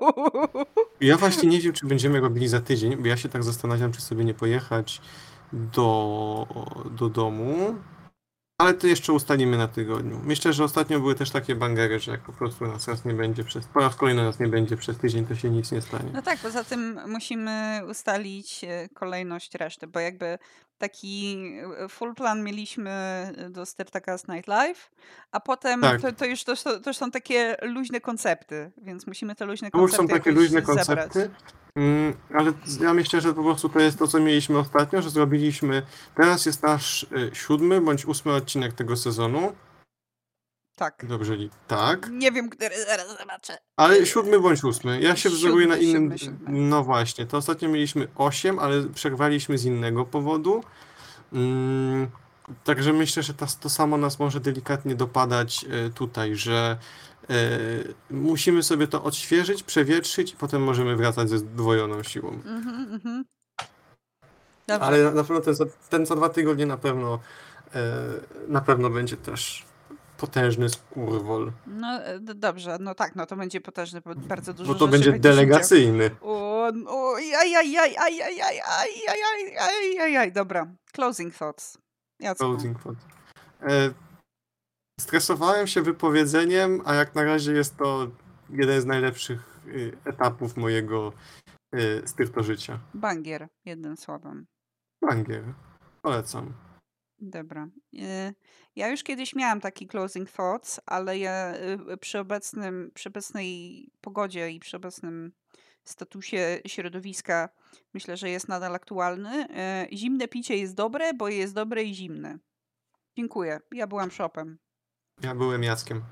S1: Ja właśnie nie wiem, czy będziemy robili za tydzień, bo ja się tak zastanawiam, czy sobie nie pojechać do, do domu. Ale to jeszcze ustalimy na tygodniu. Myślę, że ostatnio były też takie bangery, że jak po prostu nas raz nie będzie przez, po raz kolejny nas nie będzie przez tydzień, to się nic nie stanie.
S2: No tak, poza tym musimy ustalić e, kolejność reszty, bo jakby taki e, full plan mieliśmy do Startacast Night Live, a potem
S1: Tak.
S2: to, to już to, są- to już są takie luźne koncepty, więc musimy te luźne
S1: To już
S2: koncepty
S1: są takie luźne
S2: zebrać.
S1: koncepty, mm, ale ja myślę, że po prostu to jest to, co mieliśmy ostatnio, że zrobiliśmy, teraz jest nasz y, siódmy bądź ósmy odcinek tego sezonu.
S2: Tak.
S1: Dobrze, tak.
S2: Nie wiem, który zaraz zobaczę.
S1: Ale siódmy bądź ósmy. Ja się wzoruję na innym.
S2: siódmy, siódmy.
S1: No właśnie, to ostatnio mieliśmy osiem, ale przerwaliśmy z innego powodu. Mm, także myślę, że to, to samo nas może delikatnie dopadać e, tutaj, że e, musimy sobie to odświeżyć, przewietrzyć i potem możemy wracać ze zdwojoną siłą.
S2: Mhm, mhm.
S1: Ale na na pewno ten za, ten za dwa tygodnie na pewno e, na pewno będzie też potężny skurwol,
S2: No e, dobrze, no tak, no to będzie potężny, bo bardzo dużo
S1: bo to będzie delegacyjny.
S2: O, o, aj, aj, aj, aj, aj, aj, aj, aj, aj, aj, aj, aj, dobra. Closing thoughts. Jacku.
S1: Closing thought. E, stresowałem się wypowiedzeniem, a jak na razie jest to jeden z najlepszych y, etapów mojego y, styrto życia.
S2: Bangier, jednym słowem.
S1: Bangier. Polecam.
S2: Dobra. Y, Ja już kiedyś miałam taki closing thoughts, ale ja y, przy obecnym, przy obecnej pogodzie i przy obecnym statusie środowiska myślę, że jest nadal aktualny. Y, Zimne picie jest dobre, bo jest dobre i zimne. Dziękuję. Ja byłam shopem.
S1: Ja byłem Jackiem.